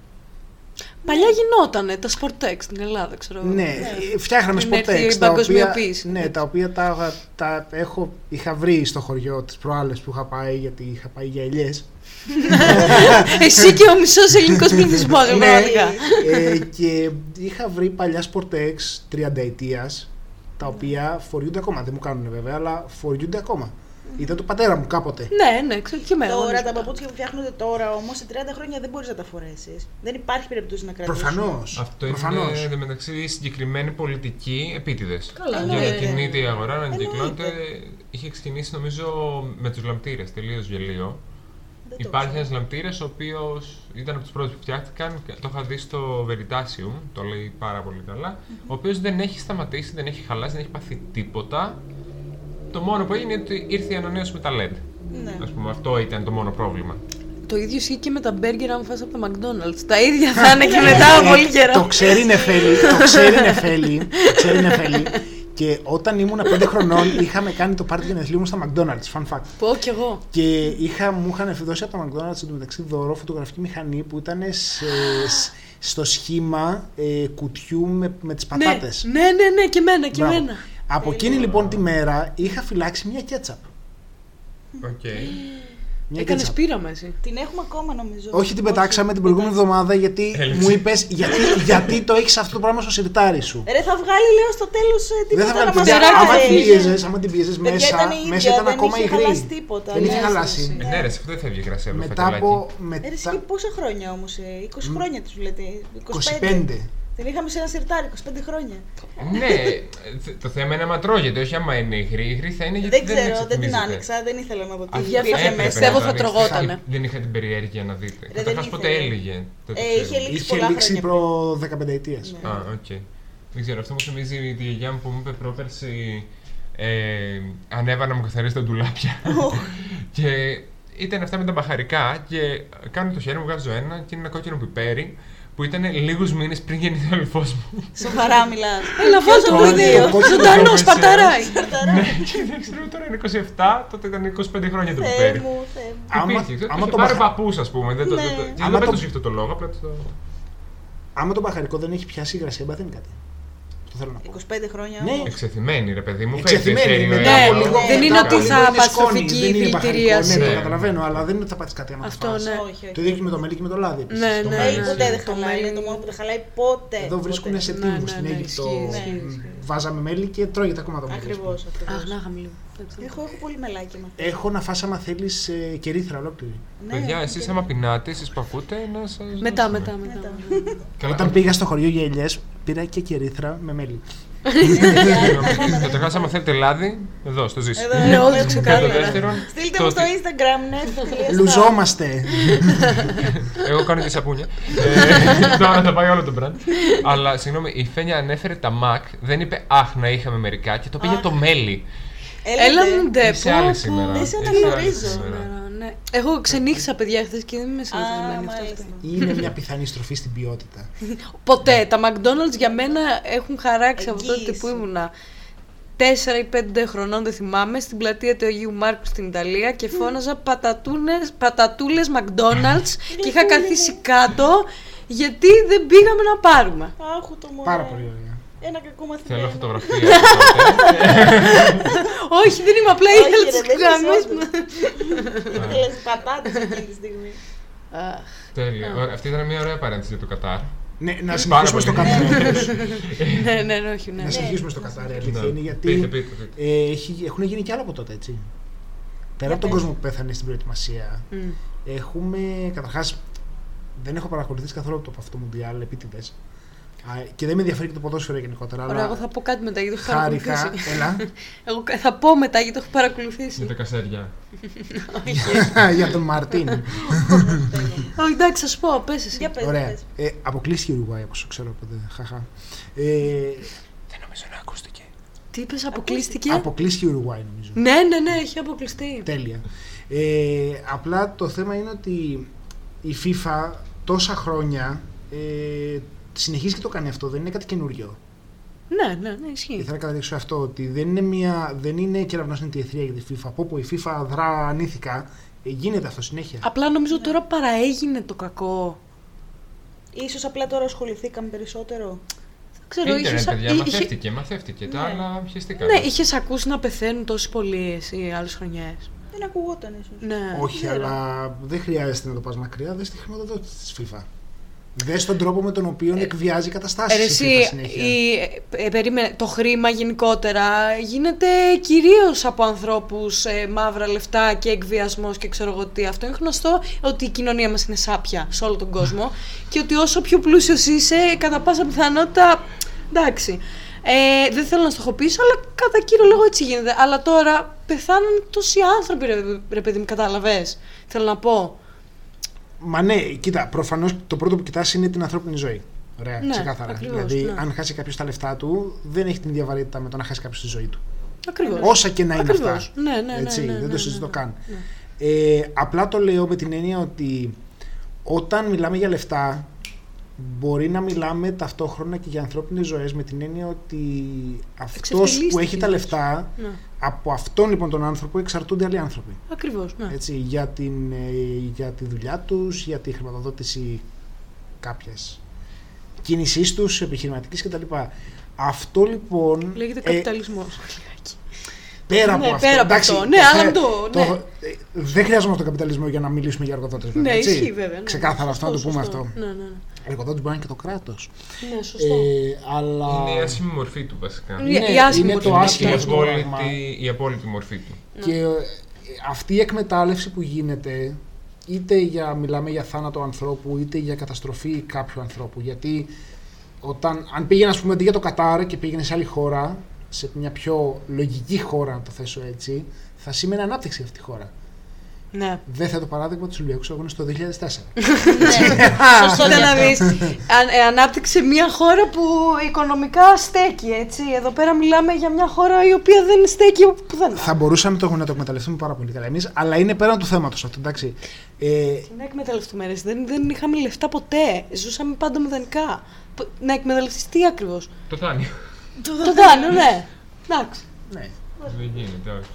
Παλιά γινότανε τα Sportex στην Ελλάδα, ξέρω εγώ. Ναι, ε, φτιάχναμε Πριν έρθει Sportex η τα οποία, παγκοσμιοποίηση. ναι, τα οποία τα, τα έχω, είχα βρει στο χωριό τις προάλλες που είχα πάει γιατί είχα πάει για ελιές. Εσύ και ο μισός ελληνικός πληθυσμός, πραγματικά. ε, και είχα βρει παλιά Sportex 30 ετίας τα οποία φοριούνται ακόμα. Δεν μου κάνουν βέβαια, αλλά φοριούνται ακόμα. Ήταν το πατέρα μου κάποτε. Ναι, ναι, ξέρω και εμένα. Τώρα ναι. τα παπούτσια που φτιάχνονται τώρα όμως σε 30 χρόνια δεν μπορείς να τα φορέσεις. Δεν υπάρχει περίπτωση να κρατήσει. Προφανώς. Αυτό Προφανώς. είναι εντωμεταξύ συγκεκριμένη πολιτική επίτηδες. Καλά, Για ναι. να κινείται η αγορά, να κυκλώνεται. Εννοείται. Είχε ξεκινήσει νομίζω με τους λαμπτήρες, τελείως γελίο. Δεν το Υπάρχει ξέρω. ένας λαμπτήρα ο οποίος ήταν από τους πρώτους που φτιάχτηκαν. και Το είχα δει στο Veritasium, το λέει πάρα πολύ καλά. Ο οποίος δεν έχει σταματήσει, δεν έχει χαλάσει, δεν έχει πάθει τίποτα. Το μόνο που έγινε είναι ότι ήρθε η ανανέωση με τα LED. Ναι. Α πούμε, αυτό ήταν το μόνο πρόβλημα. Το ίδιο ισχύει και με τα μπέργκερ αν φας από τα McDonald's. Τα ίδια θα είναι και μετά από πολύ Το καιρό. ξέρει η Νεφέλη, το ξέρει η Νεφέλη, το ξέρει η Νεφέλη. Και όταν ήμουν 5 χρονών είχαμε κάνει το πάρτι γενεθλίου μου στα McDonald's, fun fact. Πω κι εγώ. Και είχα, μου είχαν δώσει από τα McDonald's εντωμεταξύ δώρο φωτογραφική μηχανή που ήταν σε, σ- στο σχήμα ε, κουτιού με, με τις Ναι, πατάτες. ναι, ναι, ναι, και εμένα, και Μπράβο. εμένα. Από εκείνη λοιπόν τη μέρα είχα φυλάξει μια ketchup. Οκ. Μια Έκανε ketchup. πείραμα εσύ. Την έχουμε ακόμα νομίζω. Όχι, την πετάξαμε την προηγούμενη πετάξαμε. εβδομάδα γιατί Έλειψε. μου είπες γιατί, γιατί το έχεις αυτό το πράγμα στο σιρτάρι σου. Ρε, θα βγάλει, λέω, στο τέλος Δεν θα τίποτα να βγάλει μας παιδιά. Τεράστια Άμα την αρέσει. πίεζες, άμα την πίεζες Παιδιά, μέσα, ήταν η ίδια, μέσα ήταν δεν ακόμα είχε υγρή. χαλάσει τίποτα, Δεν είχε ναι. χαλάσει. Ε, ναι, ρε, αυτό δεν φεύγει γκρασία από το Μετά φετελάκι. από. Ε, ρε, εσύ Μετά, πόσα χρόνια όμως, 20 χρόνια τους λέτε. 25. Την είχαμε σε ένα σιρτάρι 25 χρόνια. ναι, th- το θέμα είναι άμα τρώγεται, όχι άμα είναι υγρή. Υγρή θα είναι γιατί Δεν δεν, ξέρω, δεν την εξατμίζεται. άνοιξα, δεν ήθελα να δω τι Αλήθεια, υπήρχε Έπρεπε μέσα. Πιστεύω να θα το δεις. τρογότανε. Είχα- Δεν είχα την περιέργεια να δείτε. δεν Καταρχάς πότε ήθελε. έλυγε. δεν το Ε, ξέρω. είχε λήξει Είχε πολλά λήξει χρόνια προ 15 ετία. Ναι. Α, οκ. Δεν ξέρω, αυτό μου θυμίζει τη γιαγιά μου που μου είπε πρόπερση. Ε, ανέβα να μου καθαρίσει τα ντουλάπια. και ήταν αυτά με τα μπαχαρικά και κάνω το χέρι μου, βγάζω ένα και είναι ένα κόκκινο πιπέρι που ήταν λίγους μήνες πριν γεννηθεί ο αδελφό μου. Σοβαρά μιλάς. Έλα, φάω το το- βίντεο. το κόκκινο Ζωντανός, το σπαταράει. ναι, και δεν ξέρω τώρα είναι 27, τότε ήταν 25 χρόνια το Θεέ πιπέρι. μου, Θεέ μου. Άμα- Υπήρχε, άμα είχε το πάρει μπαχα- παππούς, ας πούμε. Δεν το, Ναι. δεν το, Άμα δεν το- το σκέφτω το λόγο, απλά το... Άμα το μπαχαρικό δεν έχει πιάσει υγρασία, παθαίνει κάτι. Αυτό θέλω να πω. 25 χρόνια. Ναι. όμως. Εξεθυμένη, ρε παιδί μου. Εξεθυμένη, φέρει μετά το από αέριο. λίγο δεν είναι μετά ότι από θα λίγο είναι πας σκόνη, τροφική δεν είναι δηλητηρίαση. μπαχαρικό, Ναι, Ναι. το καταλαβαίνω, αλλά δεν είναι ότι θα πάθει κάτι άμα Αυτό, το φας. ναι. Όχι, όχι. Το ίδιο και με το μέλι και με το λάδι. επίσης. Ναι, Το ναι, μέλι. Ε, ναι. ποτέ δεν Το χαλάει. Είναι μέλι- το μόνο που δεν χαλάει ποτέ. Εδώ βρίσκουν ποτέ. σε Ναι, τύπου ναι, στην ναι, Αίγυπτο. ισχύει, μ, ισχύει, ισχύει. Βάζαμε μέλι και τρώγεται ακόμα το μέλι. Ακριβώς. Αχ, να είχαμε λίγο. Έχω, έχω πολύ μελάκι μα. Έχω να φας άμα θέλεις ε, κερίθρα ολόκληρη; Ναι, Παιδιά, εσείς άμα πεινάτε, εσείς που ακούτε, να σας. Μετά, μετά, μετά. Καλά, Όταν πήγα στο χωριό για ελιές, πήρα και κερίθρα με μέλι. Καταρχά, άμα θέλετε λάδι, εδώ, στο ζήσει. Εδώ, Ναι, εδώ, όντως εδώ. Και το ξεκάθαρα. δεύτερον. Στείλτε το μου στο ότι- Instagram, ναι, στο φιλιαστά. Λουζόμαστε. Εγώ κάνω και σαπούνια. Ε, Τώρα θα πάει όλο το brand. Αλλά συγγνώμη, η Φένια ανέφερε τα Mac, δεν είπε Αχ, να είχαμε μερικά και το πήγε το μέλι. Έλα Έλατε. μου ντε, Είσαι πω, άλλη πω. σήμερα. Δεν σε Είσαι αναγνωρίζω. Άλλη σήμερα. Ναι, ναι. Εγώ ξενύχτησα παιδιά χθες και δεν είμαι Α, συνηθισμένη αυτό. μάλιστα. Είναι μια πιθανή στροφή στην ποιότητα. Ποτέ. Τα McDonald's για μένα έχουν χαράξει από τότε Εγγύηση. που ήμουνα 4 ή 5 χρονών, δεν θυμάμαι, στην πλατεία του Αγίου Μάρκου στην Ιταλία και φώναζα πατατούνες, πατατούλες McDonald's και είχα καθίσει κάτω γιατί δεν πήγαμε να πάρουμε. Άχου το μόνο. Πάρα πολύ ωραία. Ένα κακό μαθημένο. Θέλω φωτογραφία. από τότε. Όχι, δεν είμαι απλά Όχι, ήθελα ρε, τις δεν γραμμές είσαι μου. Θέλεις πατάτες εκείνη τη στιγμή. Αχ, Τέλεια. Ωραία, Αυτή ήταν μια ωραία παρένθεση για το Κατάρ. Ναι, να Πάρα συνεχίσουμε στο πολύ. Κατάρ. Ναι, ναι, ναι, όχι, ναι. Να συνεχίσουμε στο Κατάρ. η αλήθεια Ναι. είναι γιατί Πείτε, πείτε, πείτε. ε, έχει- έχουν γίνει κι άλλα από τότε, έτσι. Πέρα από τον κόσμο που πέθανε στην προετοιμασία, Μμ. έχουμε καταρχάς. Δεν έχω παρακολουθήσει καθόλου το από αυτό το Μουντιάλ επίτηδες. Και δεν με ενδιαφέρει και το ποδόσφαιρο γενικότερα. Ωραία, εγώ αλλά θα πω κάτι μετά γιατί το έχω χάρηκα. παρακολουθήσει. Έλα. Εγώ θα πω μετά γιατί το έχω Για παρακολουθήσει. τα κασέρια. για τον Μαρτίν. Όχι, εντάξει, θα σου πω, πες εσύ. Για πες, Ωραία. πες. Ε, αποκλείστηκε η Ουρουγουάη όπως ξέρω. Οπότε, χαχα. Ε, Δεν νομίζω να ακούστηκε. Τι είπες, αποκλείστηκε; αποκλείστηκε η Ουρουγουάη νομίζω. Ναι, ναι, ναι, έχει αποκλειστεί. Τέλεια. Ε, απλά το θέμα είναι ότι η FIFA τόσα χρόνια ε, συνεχίζει και το κάνει αυτό. Δεν είναι κάτι καινούριο. Ναι, ναι, ναι, ισχύει. Ήθελα να καταδείξω αυτό ότι δεν είναι, μια, δεν είναι κεραυνός είναι τη εθρία για τη FIFA. Από όπου η FIFA δρά ανήθικα, ε, γίνεται αυτό συνέχεια. Απλά νομίζω τώρα παραέγινε το κακό. Ίσως απλά τώρα ασχοληθήκαμε περισσότερο. Δεν ξέρω, Ίντερνετ, είχες, παιδιά, είχε- μαθεύτηκε, μαθεύτηκε. Τα Ναι. άλλα πιεστήκαμε. Ναι, είχες ακούσει να πεθαίνουν τόσοι πολλοί εσύ άλλες χρονιές. Δεν ακουγόταν ίσως. Ναι. Όχι, ξέρω. αλλά δεν χρειάζεται να το πας μακριά. Δες τη χρηματοδότηση της FIFA. Δες τον τρόπο με τον οποίο εκβιάζει καταστάσεις Ε, Ρε, η εσύ, FIFA συνέχεια. η, ε, περίμενε, το χρήμα γενικότερα γίνεται κυρίως από ανθρώπους ε, μαύρα λεφτά και εκβιασμός και ξέρω εγώ τι. Αυτό είναι γνωστό ότι η κοινωνία μας είναι σάπια σε όλο τον κόσμο και ότι όσο πιο πλούσιος είσαι, κατά πάσα πιθανότητα, εντάξει. Ε, δεν θέλω να στοχοποιήσω, αλλά κατά κύριο λόγο έτσι γίνεται. Αλλά τώρα πεθάνουν τόσοι άνθρωποι, ρε, ρε παιδί μου, κατάλαβες. Θέλω να πω. Μα ναι, κοίτα, προφανώς το πρώτο που κοιτάς είναι την ανθρώπινη ζωή. Ωραία, Ναι, ξεκάθαρα. ακριβώς, δηλαδή, ναι. αν χάσει κάποιος τα λεφτά του, δεν έχει την ίδια βαρύτητα με το να χάσει κάποιος τη ζωή του. Ακριβώς. Όσα και να είναι Ακριβώς. αυτά. Ναι, ναι, ναι, Έτσι, ναι, δεν ναι, το ναι, συζητώ ναι. καν. Ε, απλά το λέω με την έννοια ότι όταν μιλάμε για λεφτά, μπορεί να μιλάμε ταυτόχρονα και για ανθρώπινες ζωές με την έννοια ότι αυτός που Εξευτελίστηκε έχει τα ίσως. λεφτά, Ναι. Από αυτόν λοιπόν τον άνθρωπο εξαρτούνται άλλοι άνθρωποι. Ακριβώς, ναι. Έτσι, για, την, ε, για τη δουλειά τους, για τη χρηματοδότηση κάποιας κίνησής τους, επιχειρηματικής κτλ. Αυτό λοιπόν... Λέγεται ε, καπιταλισμός. Πέρα Ναι, από αυτό. πέρα από εντάξει, αυτό. Ναι, το αλλά θε- το- ναι. ε, δεν χρειάζομαστε τον καπιταλισμό για να μιλήσουμε για εργοδότε. Ναι, ισχύει βέβαια. Ναι. Ξεκάθαρα αυτό να το Σωστό, πούμε σωστό. αυτό. Ναι, ναι, ναι. Εργοδότε μπορεί να είναι και το κράτος. Ναι, σωστό. Ε, αλλά. Είναι η άσχημη μορφή του βασικά. Είναι ναι, η άσχημη είναι το μορφή. Η άσχημο πράγμα. απόλυτη, η απόλυτη μορφή του. Και ε, αυτή η εκμετάλλευση που γίνεται, είτε για, μιλάμε για θάνατο ανθρώπου, είτε για καταστροφή κάποιου ανθρώπου. Γιατί όταν, αν πήγαινε, ας πούμε, αντί για το Κατάρ και πήγαινε σε άλλη χώρα, σε μια πιο λογική χώρα, να το θέσω έτσι, θα σήμαινε ανάπτυξη αυτή η χώρα. Ναι. Δεν θα το παράδειγμα του Ολυμπιακού Αγώνε το 2004. Σωστό να δεις. Αν, ε, ανάπτυξε μια χώρα που οικονομικά στέκει, έτσι. Εδώ πέρα μιλάμε για μια χώρα η οποία δεν στέκει όπου πουθενά. θα μπορούσαμε το, να το εκμεταλλευτούμε πάρα πολύ καλά εμείς, αλλά είναι πέραν του θέματος αυτό, εντάξει. Ε, Να εκμεταλλευτούμε, ρε. Δεν, δεν είχαμε λεφτά ποτέ. Ζούσαμε πάντα μηδενικά. Π- Να εκμεταλλευτείς τι ακριβώς; Το δάνειο. Το δάνειο, ναι. Εντάξει. ναι. Δεν γίνεται, όχι.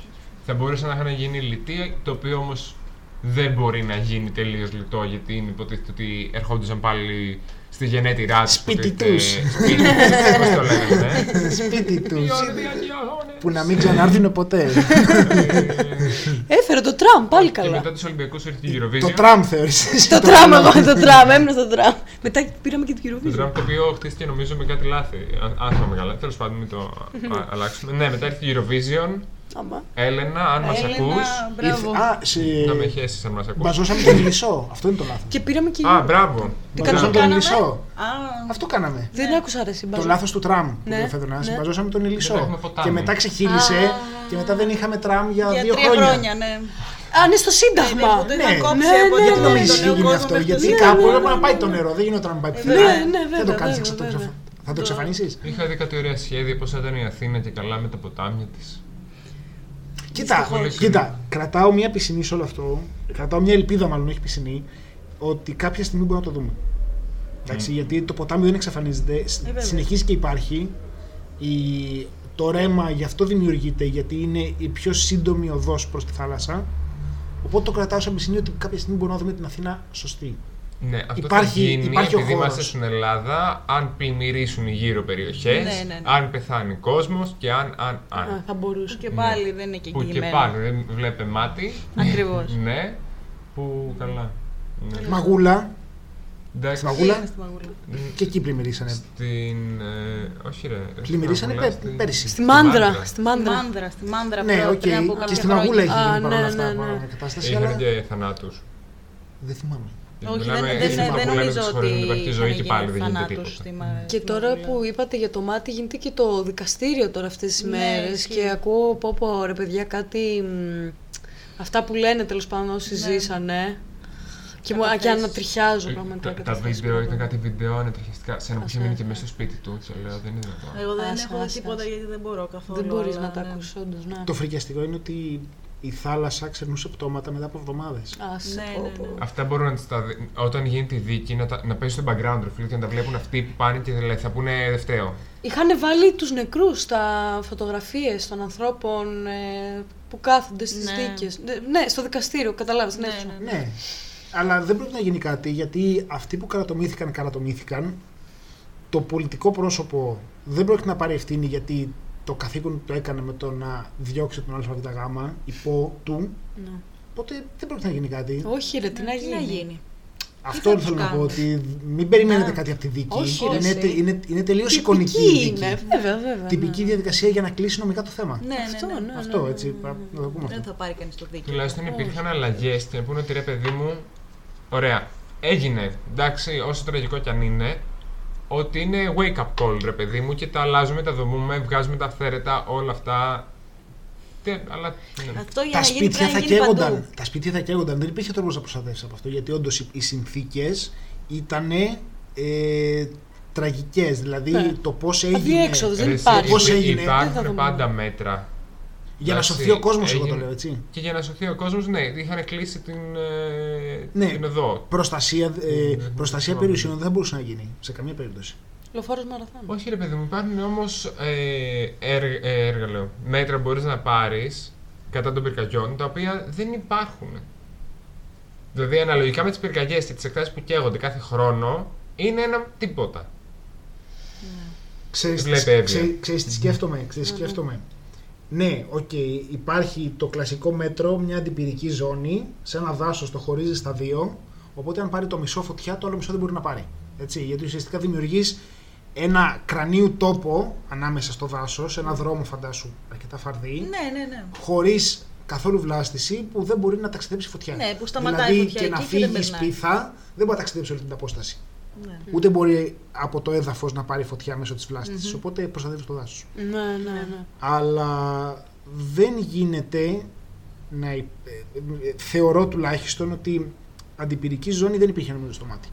Θα μπορούσε να είχαν γίνει λιτοί, το οποίο όμως δεν μπορεί να γίνει τελείως λιτό γιατί είναι υποτίθεται ότι ερχόντουσαν πάλι στη γενέτειρά του. Σπίτι τους. Σπίτι τους. Πώς το λένε, ναι. Σπίτι τους. Οι Ολυμπιακοί αγώνες. που να μην ξανάρθουν ποτέ. Έφερε το τραμ, πάλι Και καλά. μετά τους Ολυμπιακούς ήρθε η Eurovision. το τραμ θεωρείς. Το τραμ, εγώ το τραμ, έμεινα στο τραμ. Μετά πήραμε και την Το Eurovision. τραμ το οποίο χτίστηκε νομίζω με κάτι λάθη. Αν- Αν θυμάμαι καλά. Τέλος πάντων, μην το α- αλλάξουμε. Ναι, μετά ήρθε η Eurovision. Άμα. Έλενα, αν μας Έλενα, ακούς. μπράβο. Α, σε... Να με χέσεις αν μας ακούς. Μπαζώσαμε τον Ηλισσό. Αυτό είναι το λάθος. Και πήραμε και. Α, μπράβο. Μπαζώσαμε τον κάναμε; Ηλισσό. Α, Αυτό κάναμε. Δεν άκουσα ρε Το συμπάζω. λάθος του τραμ που Ναι, είπε ο Φεδρονάς. ναι. Μπαζώσαμε τον Δεν Ηλισσό. έχουμε ποτάμι. Και μετά ξεχύλισε και μετά δεν είχαμε τραμ για, για δύο τρία χρόνια. χρόνια, ναι. Α, είναι στο Σύνταγμα. Ναι, που το Ναι. είχαν κόψει Ναι, από ναι, Γιατί το- ναι, νομίζεις τον νέο έγινε κόσμο αυτό, μέχρι το γιατί Σύνταγμα. κάπου ναι, έπρεπε ναι, να πάει ναι. το νερό, δεν γινόταν να πάει Ε, πουθενά. βέβαια. Ναι, Δεν το βέβαια, κάνεις, βέβαια, θα το βέβαια. εξαφ- θα το εξαφανίσεις. Είχα δει κάτι ωραία σχέδια πώς θα ήταν η Αθήνα και καλά με τα ποτάμια της. Κοίτα, Δυστυχώς. κοίτα, κρατάω μια πισινή σε όλο αυτό. Κρατάω μια ελπίδα, μάλλον όχι πισινή, ότι κάποια στιγμή μπορούμε να το δούμε. Εντάξει, γιατί το ποτάμι δεν εξαφανίζεται, σ- βέβαια. συνεχίζει και υπάρχει. Η, το ρέμα γι' αυτό δημιουργείται, γιατί είναι η πιο σύντομη οδός προς τη θάλασσα. Οπότε το κρατάω σαν πισινή ότι κάποια στιγμή μπορούμε να δούμε την Αθήνα σωστή. Ναι, αυτό Υπάρχει- θα γίνει υπάρχει ο επειδή χώρος. είμαστε στην Ελλάδα, αν πλημμυρίσουν οι γύρω περιοχές, Ναι, ναι, ναι. αν πεθάνει κόσμος και αν. αν, αν. Α, θα μπορούσε. Και πάλι δεν είναι και που και εγγυημένο. πάλι δεν βλέπε μάτι. Ακριβώς. ναι, που καλά. Ναι. Μαγούλα, Εντάξει, στη Μαγούλα, Είναι στη Μαγούλα. και εκεί πλημμυρίσανε. Στην. Ε, όχι, ρε. στην Πλημμυρίσανε Μαγούλα, πέ- στην- πέρυσι. Στη Μάνδρα. Στη Στη Μάνδρα. Μάνδρα, στη Μάνδρα Ναι, προ- οκ. πριν από Και κάποια στη Μαγούλα έχει χρόνια. Α, γίνει ναι, παρόλα ναι, αυτά ναι. παρόμοια κατάσταση. Είχαν αλλά και θανάτους. Δεν θυμάμαι. Όχι, Μιλάμε δεν, για δεν, σύμπαν δεν που λέμε νομίζω τις ότι χώρες δεν υπάρχει ζωή είχαν και πάλι γίνει δεν γίνεται θανάτους τίποτα. στη Μα- Και στη τώρα Μαγούλα. που είπατε για το μάτι, γίνεται και το δικαστήριο τώρα αυτές τις Ναι, μέρες ισχύει. και ακούω πω πω ρε παιδιά κάτι... μ, αυτά που λένε τέλος πάντων όσοι Ναι. ζήσανε και, μου, και Καταθέσεις. ανατριχιάζω Ε, πραγματικά. Τα, τα καταθέσεις βίντεο πράγματα. ήταν κάτι βίντεο ανατριχιαστικά. Σε ένα που Ας είχε μείνει ναι, και ναι. μέσα στο σπίτι του. Και λέω δεν είναι δυνατόν. Εγώ δεν Άσε, έχω δει άσε, τίποτα άσε. γιατί δεν μπορώ καθόλου. Δεν μπορείς αλλά, να τα ναι. ακούσεις όντως, ναι. Το φρικιαστικό είναι ότι η θάλασσα ξερνούσε πτώματα μετά από εβδομάδες. Άσε, Ναι, πω, ναι, πω. ναι. Αυτά μπορούν να τις τα δει- όταν γίνεται η δίκη να, τα, να παίζει στο background ρε φίλε και να τα βλέπουν αυτοί που πάνε και δηλαδή θα πούνε δευταίο. Είχαν βάλει τους νεκρούς στα φωτογραφίες των ανθρώπων ε, που κάθονται στις Ναι. δίκες. Ναι, Ναι, στο δικαστήριο, καταλάβεις, ναι. Ναι, αίθουσα. ναι, Ναι. Αλλά δεν πρέπει να γίνει κάτι γιατί αυτοί που καρατομήθηκαν, καρατομήθηκαν. Το πολιτικό πρόσωπο δεν πρόκειται να πάρει ευθύνη γιατί το καθήκον που το έκανε με το να διώξει τον ΑΒΓ υπό του. Ναι. Οπότε δεν πρόκειται να γίνει κάτι. Όχι ρε, τι να Τι γίνει. να γίνει. Αυτό θα τους θέλω να πω κάνουν; ότι μην περιμένετε Ναι. κάτι από τη δίκη. Όχι, ρε, είναι, εσύ. τε- είναι, είναι τελείως εικονική η Τυπική δίκη. είναι, βέβαια, βέβαια. Τυπική ναι. διαδικασία για να κλείσει νομικά το θέμα. Ναι, Αυτό, ναι, ναι. ναι, ναι, Αυτό ναι, έτσι. ναι, πα- ναι. Να το πούμε Δεν αυτό. θα πάρει κανείς το δίκιο. Τουλάχιστον υπήρχαν Όχι. αλλαγές και να πούνε ότι ρε παιδί μου, ωραία, έγινε. Εντάξει, όσο τραγικό κι αν είναι, ότι είναι wake up call ρε παιδί μου και τα αλλάζουμε, τα δομούμε, βγάζουμε τα αυθαίρετα, όλα αυτά. Τι, αλλά. ναι. Αυτό για Τα να γίνει σπίτια πρέπει θα να γίνει καίγονταν. παντού. Τα σπίτια θα καίγονταν. Δεν υπήρχε τρόπος να προστατεύσει από αυτό. Γιατί όντως οι συνθήκες ήταν ε, τραγικές. Δηλαδή Ναι. το πώς έγινε. Αδιέξοδος, δεν Ρε, εσύ, υπάρχει. Πώς υπή- έγινε, δεν θα Υπάρχουν δούμε. πάντα μέτρα. Για να Εντάξει, σωθεί ο κόσμος, εγώ το έγινε- λέω έτσι. Και για να σωθεί ο κόσμος, ναι, είχαν κλείσει την, ε, Ναι. την οδό. Προστασία, ε, Ναι, προστασία ναι. περιουσιών δεν θα μπορούσε να γίνει σε καμία περίπτωση. Λεωφόρος Μαραθώνος. Όχι, ρε παιδί μου, υπάρχουν όμως ε, έργα, ε, έργα, λέω, μέτρα που μπορείς να πάρεις κατά των πυρκαγιών τα οποία δεν υπάρχουν. Δηλαδή, αναλογικά με τις πυρκαγιές και τις εκτάσεις που καίγονται κάθε χρόνο, είναι ένα τίποτα. Ξέρεις, Βλέπε τι- Εύβοια. ξέ- ξέρεις τι σκέφτομαι. Ξέρεις τι σκέφτομαι. Ναι, οκ, υπάρχει το κλασικό μέτρο, μια αντιπυρική ζώνη, σε ένα δάσος το χωρίζεις στα δύο. Οπότε, αν πάρει το μισό φωτιά, το άλλο μισό δεν μπορεί να πάρει. Έτσι, γιατί ουσιαστικά δημιουργείς ένα κρανίου τόπο ανάμεσα στο δάσος, ένα δρόμο φαντάσου αρκετά φαρδί, Ναι, ναι, ναι. χωρίς καθόλου βλάστηση που δεν μπορεί να ταξιδέψει φωτιά. Ναι, που σταματάει η δηλαδή, φωτιά και να εκεί και δεν φύγεις περνάει. σπίθα, δεν μπορεί να ταξιδέψει όλη την απόσταση. Ναι. Ούτε μπορεί από το έδαφος να πάρει φωτιά μέσω της βλάστηση. Οπότε προστατεύει το δάσος. Ναι, ναι, ναι. Αλλά δεν γίνεται να. υ- ε, ε, θεωρώ τουλάχιστον ότι αντιπυρική ζώνη δεν υπήρχε νομίζω στο μάτι.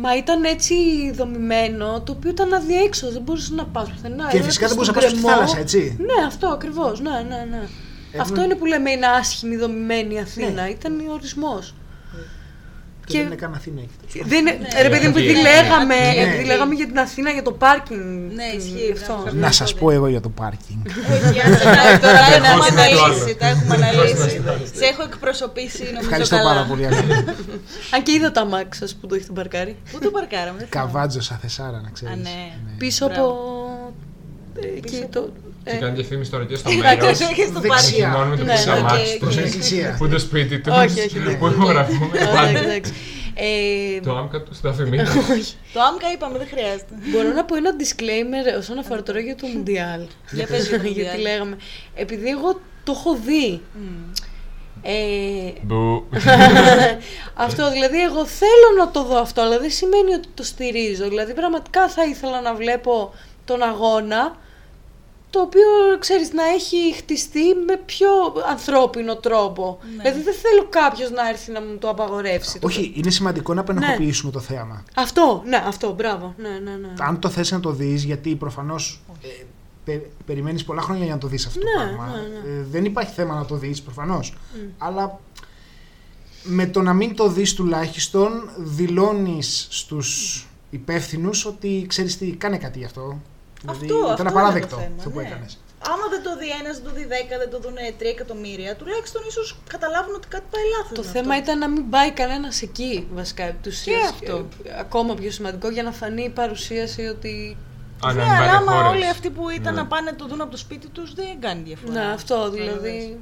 Μα ήταν έτσι δομημένο, το οποίο ήταν αδιέξοδο, δεν μπορούσες να πας πουθενά. και Έπρεπε φυσικά δεν στον μπορούσε να πάει στη γκρεμό. θάλασσα, έτσι. Ναι, αυτό ακριβώς. Ναι, ναι, ναι. Ε, αυτό ναι. είναι που λέμε είναι άσχημη δομημένη η Αθήνα. Ναι. Ήταν ο ορισμός. Και Και- δεν είναι καν Αθήνα εκεί. Δεν είναι, Ναι, ρε παιδί μου, ναι, επειδή ναι, λέγαμε, ναι. επειδή λέγαμε για την Αθήνα, για το πάρκινγκ. Ναι, την- ισχύει, αυτό. μπράβο. Να σας πω εγώ για το πάρκινγκ. Όχι, άσε τα- τώρα τα έχουμε Δώστε το αναλύσει. άλλο. Τα έχουμε Δώστε αναλύσει. το άλλο. Σε έχω εκπροσωπήσει νομίζω Ευχαριστώ καλά. πάρα πολύ. Αγάπη. Αν και είδα τα μάξ σας που το έχετε παρκάρει. Πού το παρκάραμε, δεν θυμάμαι. Καβάτζο σαν Θεσάρα, να ξέρεις. Α, ναι. Πίσω Μπράβο. από. ε, εκεί το. Και ε, κάνει διαφήμιση τώρα και στο Και μέρο. στο Δεξιά. πάρκινγκ. Μόνο με το Ναι, πίσω ναι, αμάξι και- του. Προς την εκκλησία. Που είναι το σπίτι του. Όχι, όχι, ναι. Που ηχογραφούμε Ωραία, πάντα. εντάξει. Ε, Το άμκα του στα αφημί. Το άμκα είπαμε, δεν χρειάζεται. Μπορώ να πω ένα disclaimer όσον αφορά τώρα για το Μουντιάλ. Για πες για το Γιατί Μουντιάλ. λέγαμε. Επειδή εγώ το έχω δει. Ε, Μπου. αυτό δηλαδή, εγώ θέλω να το δω αυτό, αλλά δεν σημαίνει ότι το στηρίζω. Δηλαδή, πραγματικά θα ήθελα να βλέπω τον αγώνα, το οποίο, ξέρεις, να έχει χτιστεί με πιο ανθρώπινο τρόπο. Ναι. Δηλαδή, δεν θέλω κάποιος να έρθει να μου το απαγορεύσει. το Όχι, είναι σημαντικό να πενοχοποιήσουμε το θέαμα. Αυτό, ναι, αυτό, μπράβο. Ναι, ναι, ναι. Αν το θες να το δεις, γιατί προφανώς ε, πε, περιμένεις πολλά χρόνια για να το δεις αυτό Ναι, το πράγμα. ναι, ναι. Ε, δεν υπάρχει θέμα να το δεις προφανώς. Αλλά με το να μην το δεις τουλάχιστον δηλώνεις στους υπεύθυνους ότι ξέρεις τι, κάνε κάτι γι' αυτό. Αυτό, ήταν αυτό είναι απαράδεκτο το θέμα, αυτό που ναι. έκανες. Άμα δεν το δει ένας, δεν το δει δέκα, δεν το δουν τρία εκατομμύρια, τουλάχιστον ίσως καταλάβουν ότι κάτι πάει λάθος. Το θέμα ήταν να μην πάει κανένας εκεί, βασικά, επί της Και ουσίας. αυτό. Ε, Ακόμα πιο σημαντικό για να φανεί η παρουσίαση ότι. Αν Ναι, αν αλλά πάνε άμα χώρες. όλοι αυτοί που ήταν Ναι. να πάνε το δουν από το σπίτι τους, δεν κάνει διαφορά. Ναι, αυτό δηλαδή.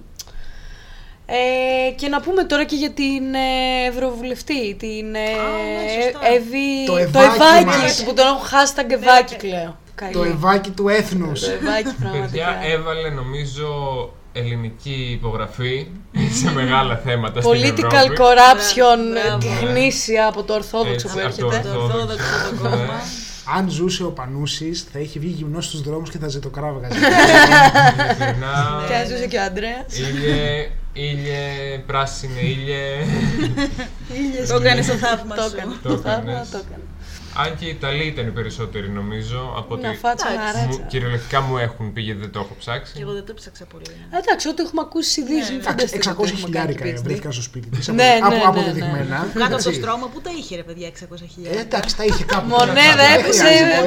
Ε, και να πούμε τώρα και για την ε, Ευρωβουλευτή, την ε, ναι, σωστά. Εύη, Το το Ευάκι Ευάκι, μας. που τον έχω hashtag Ευάκι, κλαίω. Καλή. Το ευάκι του έθνους. Το Ευάκι Παιδιά, πραγματικά. έβαλε νομίζω ελληνική υπογραφή σε μεγάλα θέματα στην Political Ευρώπη. corruption Μπράβο. ε, γνήσια από το Ορθόδοξο Έτσι, που από το έρχεται. Το Ορθόδοξο το κόμμα. Ναι. Αν ζούσε ο Πανούσης, θα είχε βγει γυμνός στους δρόμους και θα ζητοκράβγαζε. Ειλικρινά, Και αν ζούσε και ο Αντρέας. Ήλιε, ήλιε, πράσινε ήλιε. Ήλιες Το και- έκανε στο θαύμα Το σου. έκανε. Το Το θαύμα έκανες. το έκανες. Αν και οι Ιταλοί ήταν οι περισσότεροι νομίζω, από ότι Να φάτσα να Εντάξει. μου, ράτσα. κυριολεκτικά μου έχουν πει γιατί δεν το έχω ψάξει. Και εγώ δεν το ψάξα πολύ. Ε, Εντάξει, ό,τι έχουμε ακούσει στις ειδήσεις, μην Ναι, φανταστείτε 600 ότι έχουμε κάνει χιλιάρικα PhD. βρέθηκαν στο σπίτι της. Ναι, από, ναι, από ναι, αποδεδειγμένα. Κάτω από το Έτσι. στρώμα, πού τα είχε ρε παιδιά 600 χιλιάδες. Ε, εντάξει, τα είχε κάπου. Μονέδα Δεν έπεσε. χρειάζεται.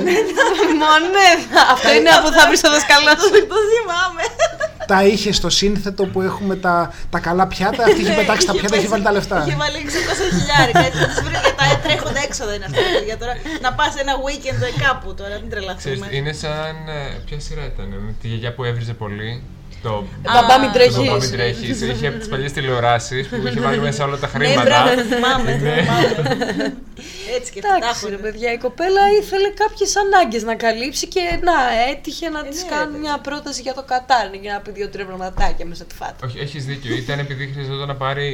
Μονέδα. Αυτό είναι που θα βρεις στο δασκαλό σου. Το θυμάμαι. Τα είχε στο σύνθετο που έχουμε τα, τα καλά πιάτα. Αυτή είχε πετάξει τα πιάτα, είχε βάλει τα λεφτά. Είχε βάλει 600 χιλιάρικα. Έτσι θα τις βρει για τα τρέχοντα έξοδα είναι αυτά. παιδιά, τώρα. Να πας ένα weekend κάπου τώρα, μην Ξέρεις, τρελαθούμε. είναι σαν. ε, Ποια σειρά ήταν, με τη γιαγιά που έβριζε πολύ. Το. Μπαμπά μην Α, Το τρέχει. Μπαμπά μην τρέχεις. Είχε από τις παλιές τηλεοράσεις που είχε βάλει μέσα όλα τα Ναι, χρήματα. μπράβο, το θυμάμαι. το Ναι. θυμάμαι. Έτσι και τα Εντάξει, ρε έχω. παιδιά, η κοπέλα ήθελε κάποιες ανάγκες να καλύψει και να έτυχε να Ε, της ναι, ρε, κάνουν παιδιά. μια πρόταση για το Κατάρ για να πει δύο-τρία πραγματάκια μέσα τη φάτα. Όχι, έχεις δίκιο. Ήταν επειδή χρειαζόταν να πάρει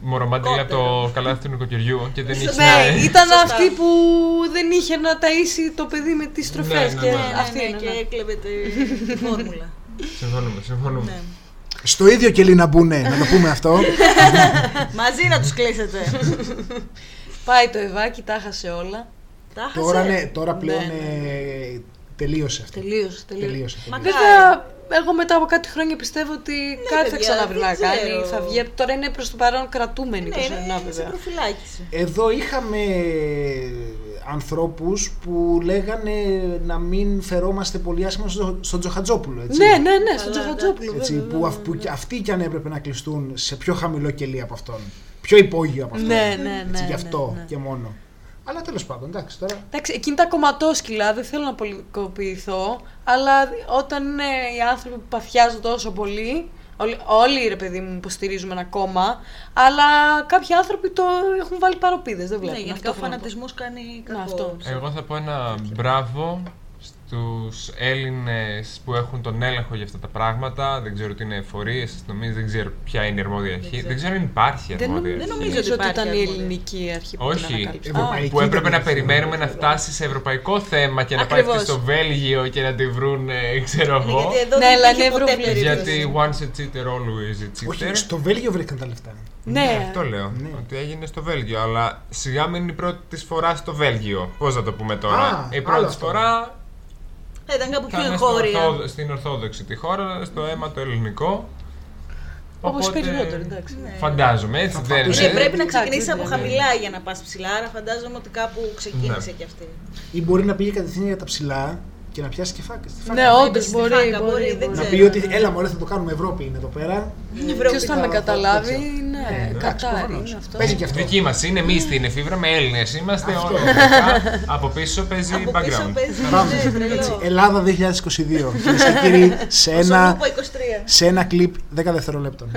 μορομάντιλα από το καλάθι του νοικοκυριού και δεν είχε. Ναι, να- ήταν Σωστά. αυτή που δεν είχε να ταΐσει το παιδί με τις τροφές ναι, και ναι. Ναι, ναι, αυτή ναι, είναι. και ναι. έκλεβε τη φόρμουλα. Συμφωνούμε, συμφωνούμε. Ναι. Στο ίδιο κελί να μπουνε, να το πούμε αυτό. Μαζί να τους κλείσετε. Πάει το Ευάκι, τα χάσε όλα. Τα τώρα, χάσε. ναι, τώρα πλέον Ναι, ναι. ε, τελείωσε αυτό. Τελείωσε, τελείωσε. Τελείωσε. Μακάρι. Βέβαια, εγώ μετά από κάτι χρόνια πιστεύω ότι κάτι θα παιδιά, ξαναβρει δεν να κάνει. ξέρω. Θα βγει. Τώρα είναι προς το παρόν κρατούμενη Ναι, προσωρινά, είναι σε βέβαια. προφυλάκηση. Εδώ είχαμε ανθρώπους που λέγανε να μην φερόμαστε πολύ άσχημα στο- στον Τζοχατζόπουλο. Έτσι. Ναι, ναι, ναι, στον Καλά, Τζοχατζόπουλο. Έτσι, βέβαια, που, βέβαια, αυ- που βέβαια. κι αυτοί κι αν έπρεπε να κλειστούν σε πιο χαμηλό κελί από αυτόν. Πιο υπόγειο από αυτόν. Ναι, ναι, Έτσι, ναι, γι' αυτό ναι, ναι. και μόνο. Αλλά τέλος πάντων, εντάξει τώρα. Εντάξει, εκείνη τα κομματόσκυλα δεν θέλω να πολιτικοποιηθώ, αλλά όταν είναι οι άνθρωποι που παθιάζουν τόσο πολύ, όλοι, όλοι ρε παιδί μου υποστηρίζουμε ένα κόμμα, αλλά κάποιοι άνθρωποι το έχουν βάλει παροπίδες, δεν Ναι, βλέπουν. γενικά ο Αυτό θέλω να πω. φανατισμός κάνει Να, κακό. αυτό. Εγώ θα πω ένα μπράβο στους Έλληνες που έχουν τον έλεγχο για αυτά τα πράγματα. Δεν ξέρω τι είναι εφορίες, αστυνομίες, δεν ξέρω ποια είναι η αρμόδια αρχή. ξέρω. Δεν ξέρω αν υπάρχει Δεν, αρμόδια νομ- αρχή. δεν νομίζω νομίζω ότι ότι υπάρχει ήταν η αρμόδια. ελληνική αρχή που Όχι. την ανακάλυψε. Ευρωπαϊκή. Α, Που έπρεπε ήταν να αυτό. περιμένουμε να φτάσει σε ευρωπαϊκό θέμα και να πάει Ακριβώς. αυτή στο Βέλγιο και να τη βρουν, ε, ξέρω Ναι, εγώ. Γιατί εδώ Ναι, δεν αλλά υπήρχε είναι ποτέ ευρωβουλευτής. περίπτωση. Γιατί once a cheater, always a cheater. Όχι, στο Βέλγιο βρήκαν τα λεφτά. Ναι, Αυτό λέω. Ναι. Ότι έγινε στο Βέλγιο. Αλλά σιγά μην είναι η πρώτη της φορά στο Βέλγιο. Πώς να το πούμε τώρα. Α, η άλλο πρώτη αυτό. φορά Θα ήταν κάπου θα πιο είναι στο εγχώρια. ορθόδο- στην Ορθόδοξη τη χώρα, στο αίμα το ελληνικό. Όπως Οπότε, περισσότερο, εντάξει. Ναι. Φαντάζομαι, έτσι Θα δεν πατούσε. Και είναι. πρέπει να Εντάξει, ξεκινήσει από ναι, ναι. χαμηλά για να πας ψηλά, άρα φαντάζομαι ότι κάπου ξεκίνησε Ναι. κι αυτή. Ή μπορεί να πήγε κατευθείαν για τα ψηλά και να πιάσει και φάκα. στη φάκα. Ναι, όντως στη μπορεί. φάκα, μπορεί, μπορεί, δεν μπορεί. Να ξέρω. πει ότι έλα μωρέ θα το κάνουμε Ευρώπη είναι εδώ πέρα. Ποιος θα με θα- καταλάβει, θα- ναι, εντάξει, κατάρι προφανώς. είναι αυτό. Παίζει και αυτό. Δική μας είναι, εμείς την εφήβρα με Έλληνες είμαστε. Αυτό. Όλα αυτά. Από πίσω παίζει Από πίσω background. παίζει Πάμε. ναι, Έτσι, τρελό. Ελλάδα 2022. Κυρίε και κύριοι, σε Ο ένα, Σολούπο 23. σε ένα κλιπ 10 δευτερολέπτων.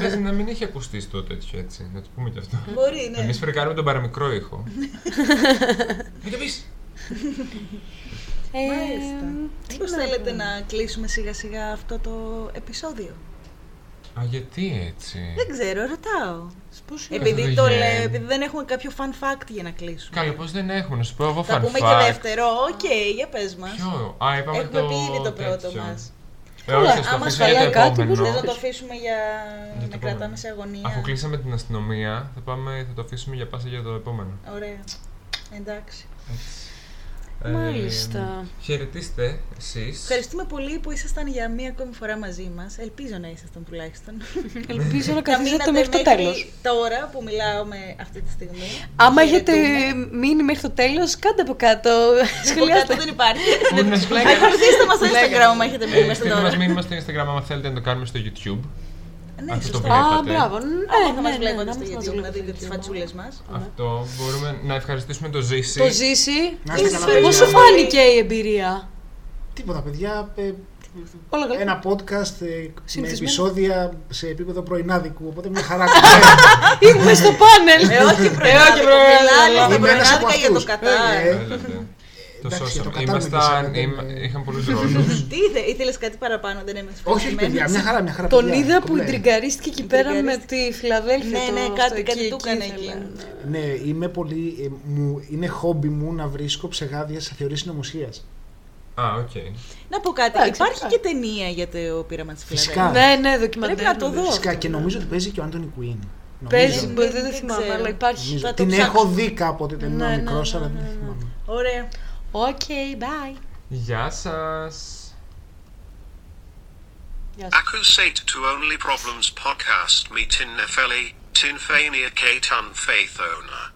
Παίζει να μην έχει ακουστείς στο τέτοιο έτσι. Να το πούμε κι αυτό. Μπορεί, ναι. Εμείς φρικάρουμε τον παραμικρό ήχο. Μην το πεις. Ε, Μάλιστα. τι Μήπως να θέλετε πω. να κλείσουμε σιγά σιγά αυτό το επεισόδιο; Α, γιατί έτσι; Δεν ξέρω, ρωτάω. Πώς είναι; Επειδή, δεν το γίνεται. λέω, επειδή δεν έχουμε κάποιο fun fact για να κλείσουμε. Καλά, πώς δεν έχουν, να σου πω εγώ Θα fun πούμε fact. και δεύτερο. Οκ, για πες μας. Ποιο; Α, είπαμε Έχουμε το πει ήδη το πρώτο τέτοιο. μας. Ε, όχι, θα το άμα αφήσουμε για χαλάει το κάτι, επόμενο. Θες να το αφήσουμε για Για το να επόμενο. κρατάμε σε αγωνία. Αφού κλείσαμε την αστυνομία, θα, πάμε, θα το αφήσουμε για πάσα για το επόμενο. Ωραία. Εντάξει. Μάλιστα. Ε, χαιρετίστε εσείς. Ευχαριστούμε πολύ που ήσασταν για μία ακόμη φορά μαζί μας. Ελπίζω να ήσασταν τουλάχιστον. Ελπίζω να Να καθίσετε μείνατε μέχρι το τέλος. Τώρα που μιλάω αυτή τη στιγμή. Άμα έχετε Χαιρετούμε. μείνει μέχρι το τέλος, κάντε από κάτω. Από κάτω Σχολιάστε. δεν υπάρχει. Πού να σου Ακολουθήστε μας στο Instagram άμα έχετε μείνει Ε, μέχρι Στείλτε μας τώρα. μήνυμα στο Instagram άμα θέλετε να το κάνουμε στο YouTube. Ναι, Αυτό το σωστό. βλέπατε. Α, μπράβο. Ναι, Άμα θα ναι, μας ναι, βλέπατε να στο μας YouTube βλέπετε να στο δείτε τις YouTube. φατσούλες μας. Αυτό μπορούμε να ευχαριστήσουμε το Ζήση. Το ζήσει. Να είστε καλά, Πώς σου παιδιά. φάνηκε η εμπειρία; Τίποτα, παιδιά. ε, Όλα καλά. Ένα podcast ε, με Συνηθισμένο. επεισόδια σε επίπεδο πρωινάδικου. Οπότε μια χαρά. Είμαι στο πάνελ. Ε, όχι πρωινάδικα, μιλάνε Είμαι ένας από πρωινάδικα για το αυτούς. Κατάρ. Ε, Θέλετε. Το Εντάξει, για το σώσαμε. Κατάρ Ήμασταν. μιλήσαμε, είμα- δεν- Είχαν πολλούς ρόλου. Τι ήθε, ήθελες κάτι παραπάνω, δεν είμαι όχι, όχι, παιδιά, μια χαρά, μια χαρά. Τον παιδιά, είδα που κομπλέ. τριγκαρίστηκε εκεί πέρα με Τριγκαρίστηκε. τη Φιλαδέλφια. Ναι, το ναι, αυτό, κάτι- εκεί, κάτι του εκεί έκανε ήθελα, εκεί. ναι. Ναι, είμαι πολύ. ε, μου, είναι χόμπι μου να βρίσκω ψεγάδια σε θεωρίες συνωμοσίας. Α, οκ. Να πω κάτι, Εντάξει, υπάρχει εντάξει. και ταινία για το πείραμα της Φυσικά. Φιλαδέλφειας. Ναι, ναι, δοκιμαντέρ. Πρέπει να το δω. Φυσικά και νομίζω ότι παίζει και ο Άντωνι Κουίν. Παίζει, Νομίζω. μπορεί, δεν Δεν θυμάμαι, ξέρω. αλλά υπάρχει. Νομίζω. Θα το Την ψάξω. έχω δει κάποτε όταν Ναι, ήμουν ναι, μικρός, ναι, αλλά ναι, δεν ναι. θυμάμαι. Ωραία. OK, bye. Γεια σας. Γεια σου. Ακούσατε το Only Problems podcast με την Νεφέλη, την Φανία και τον Φαίθωνα.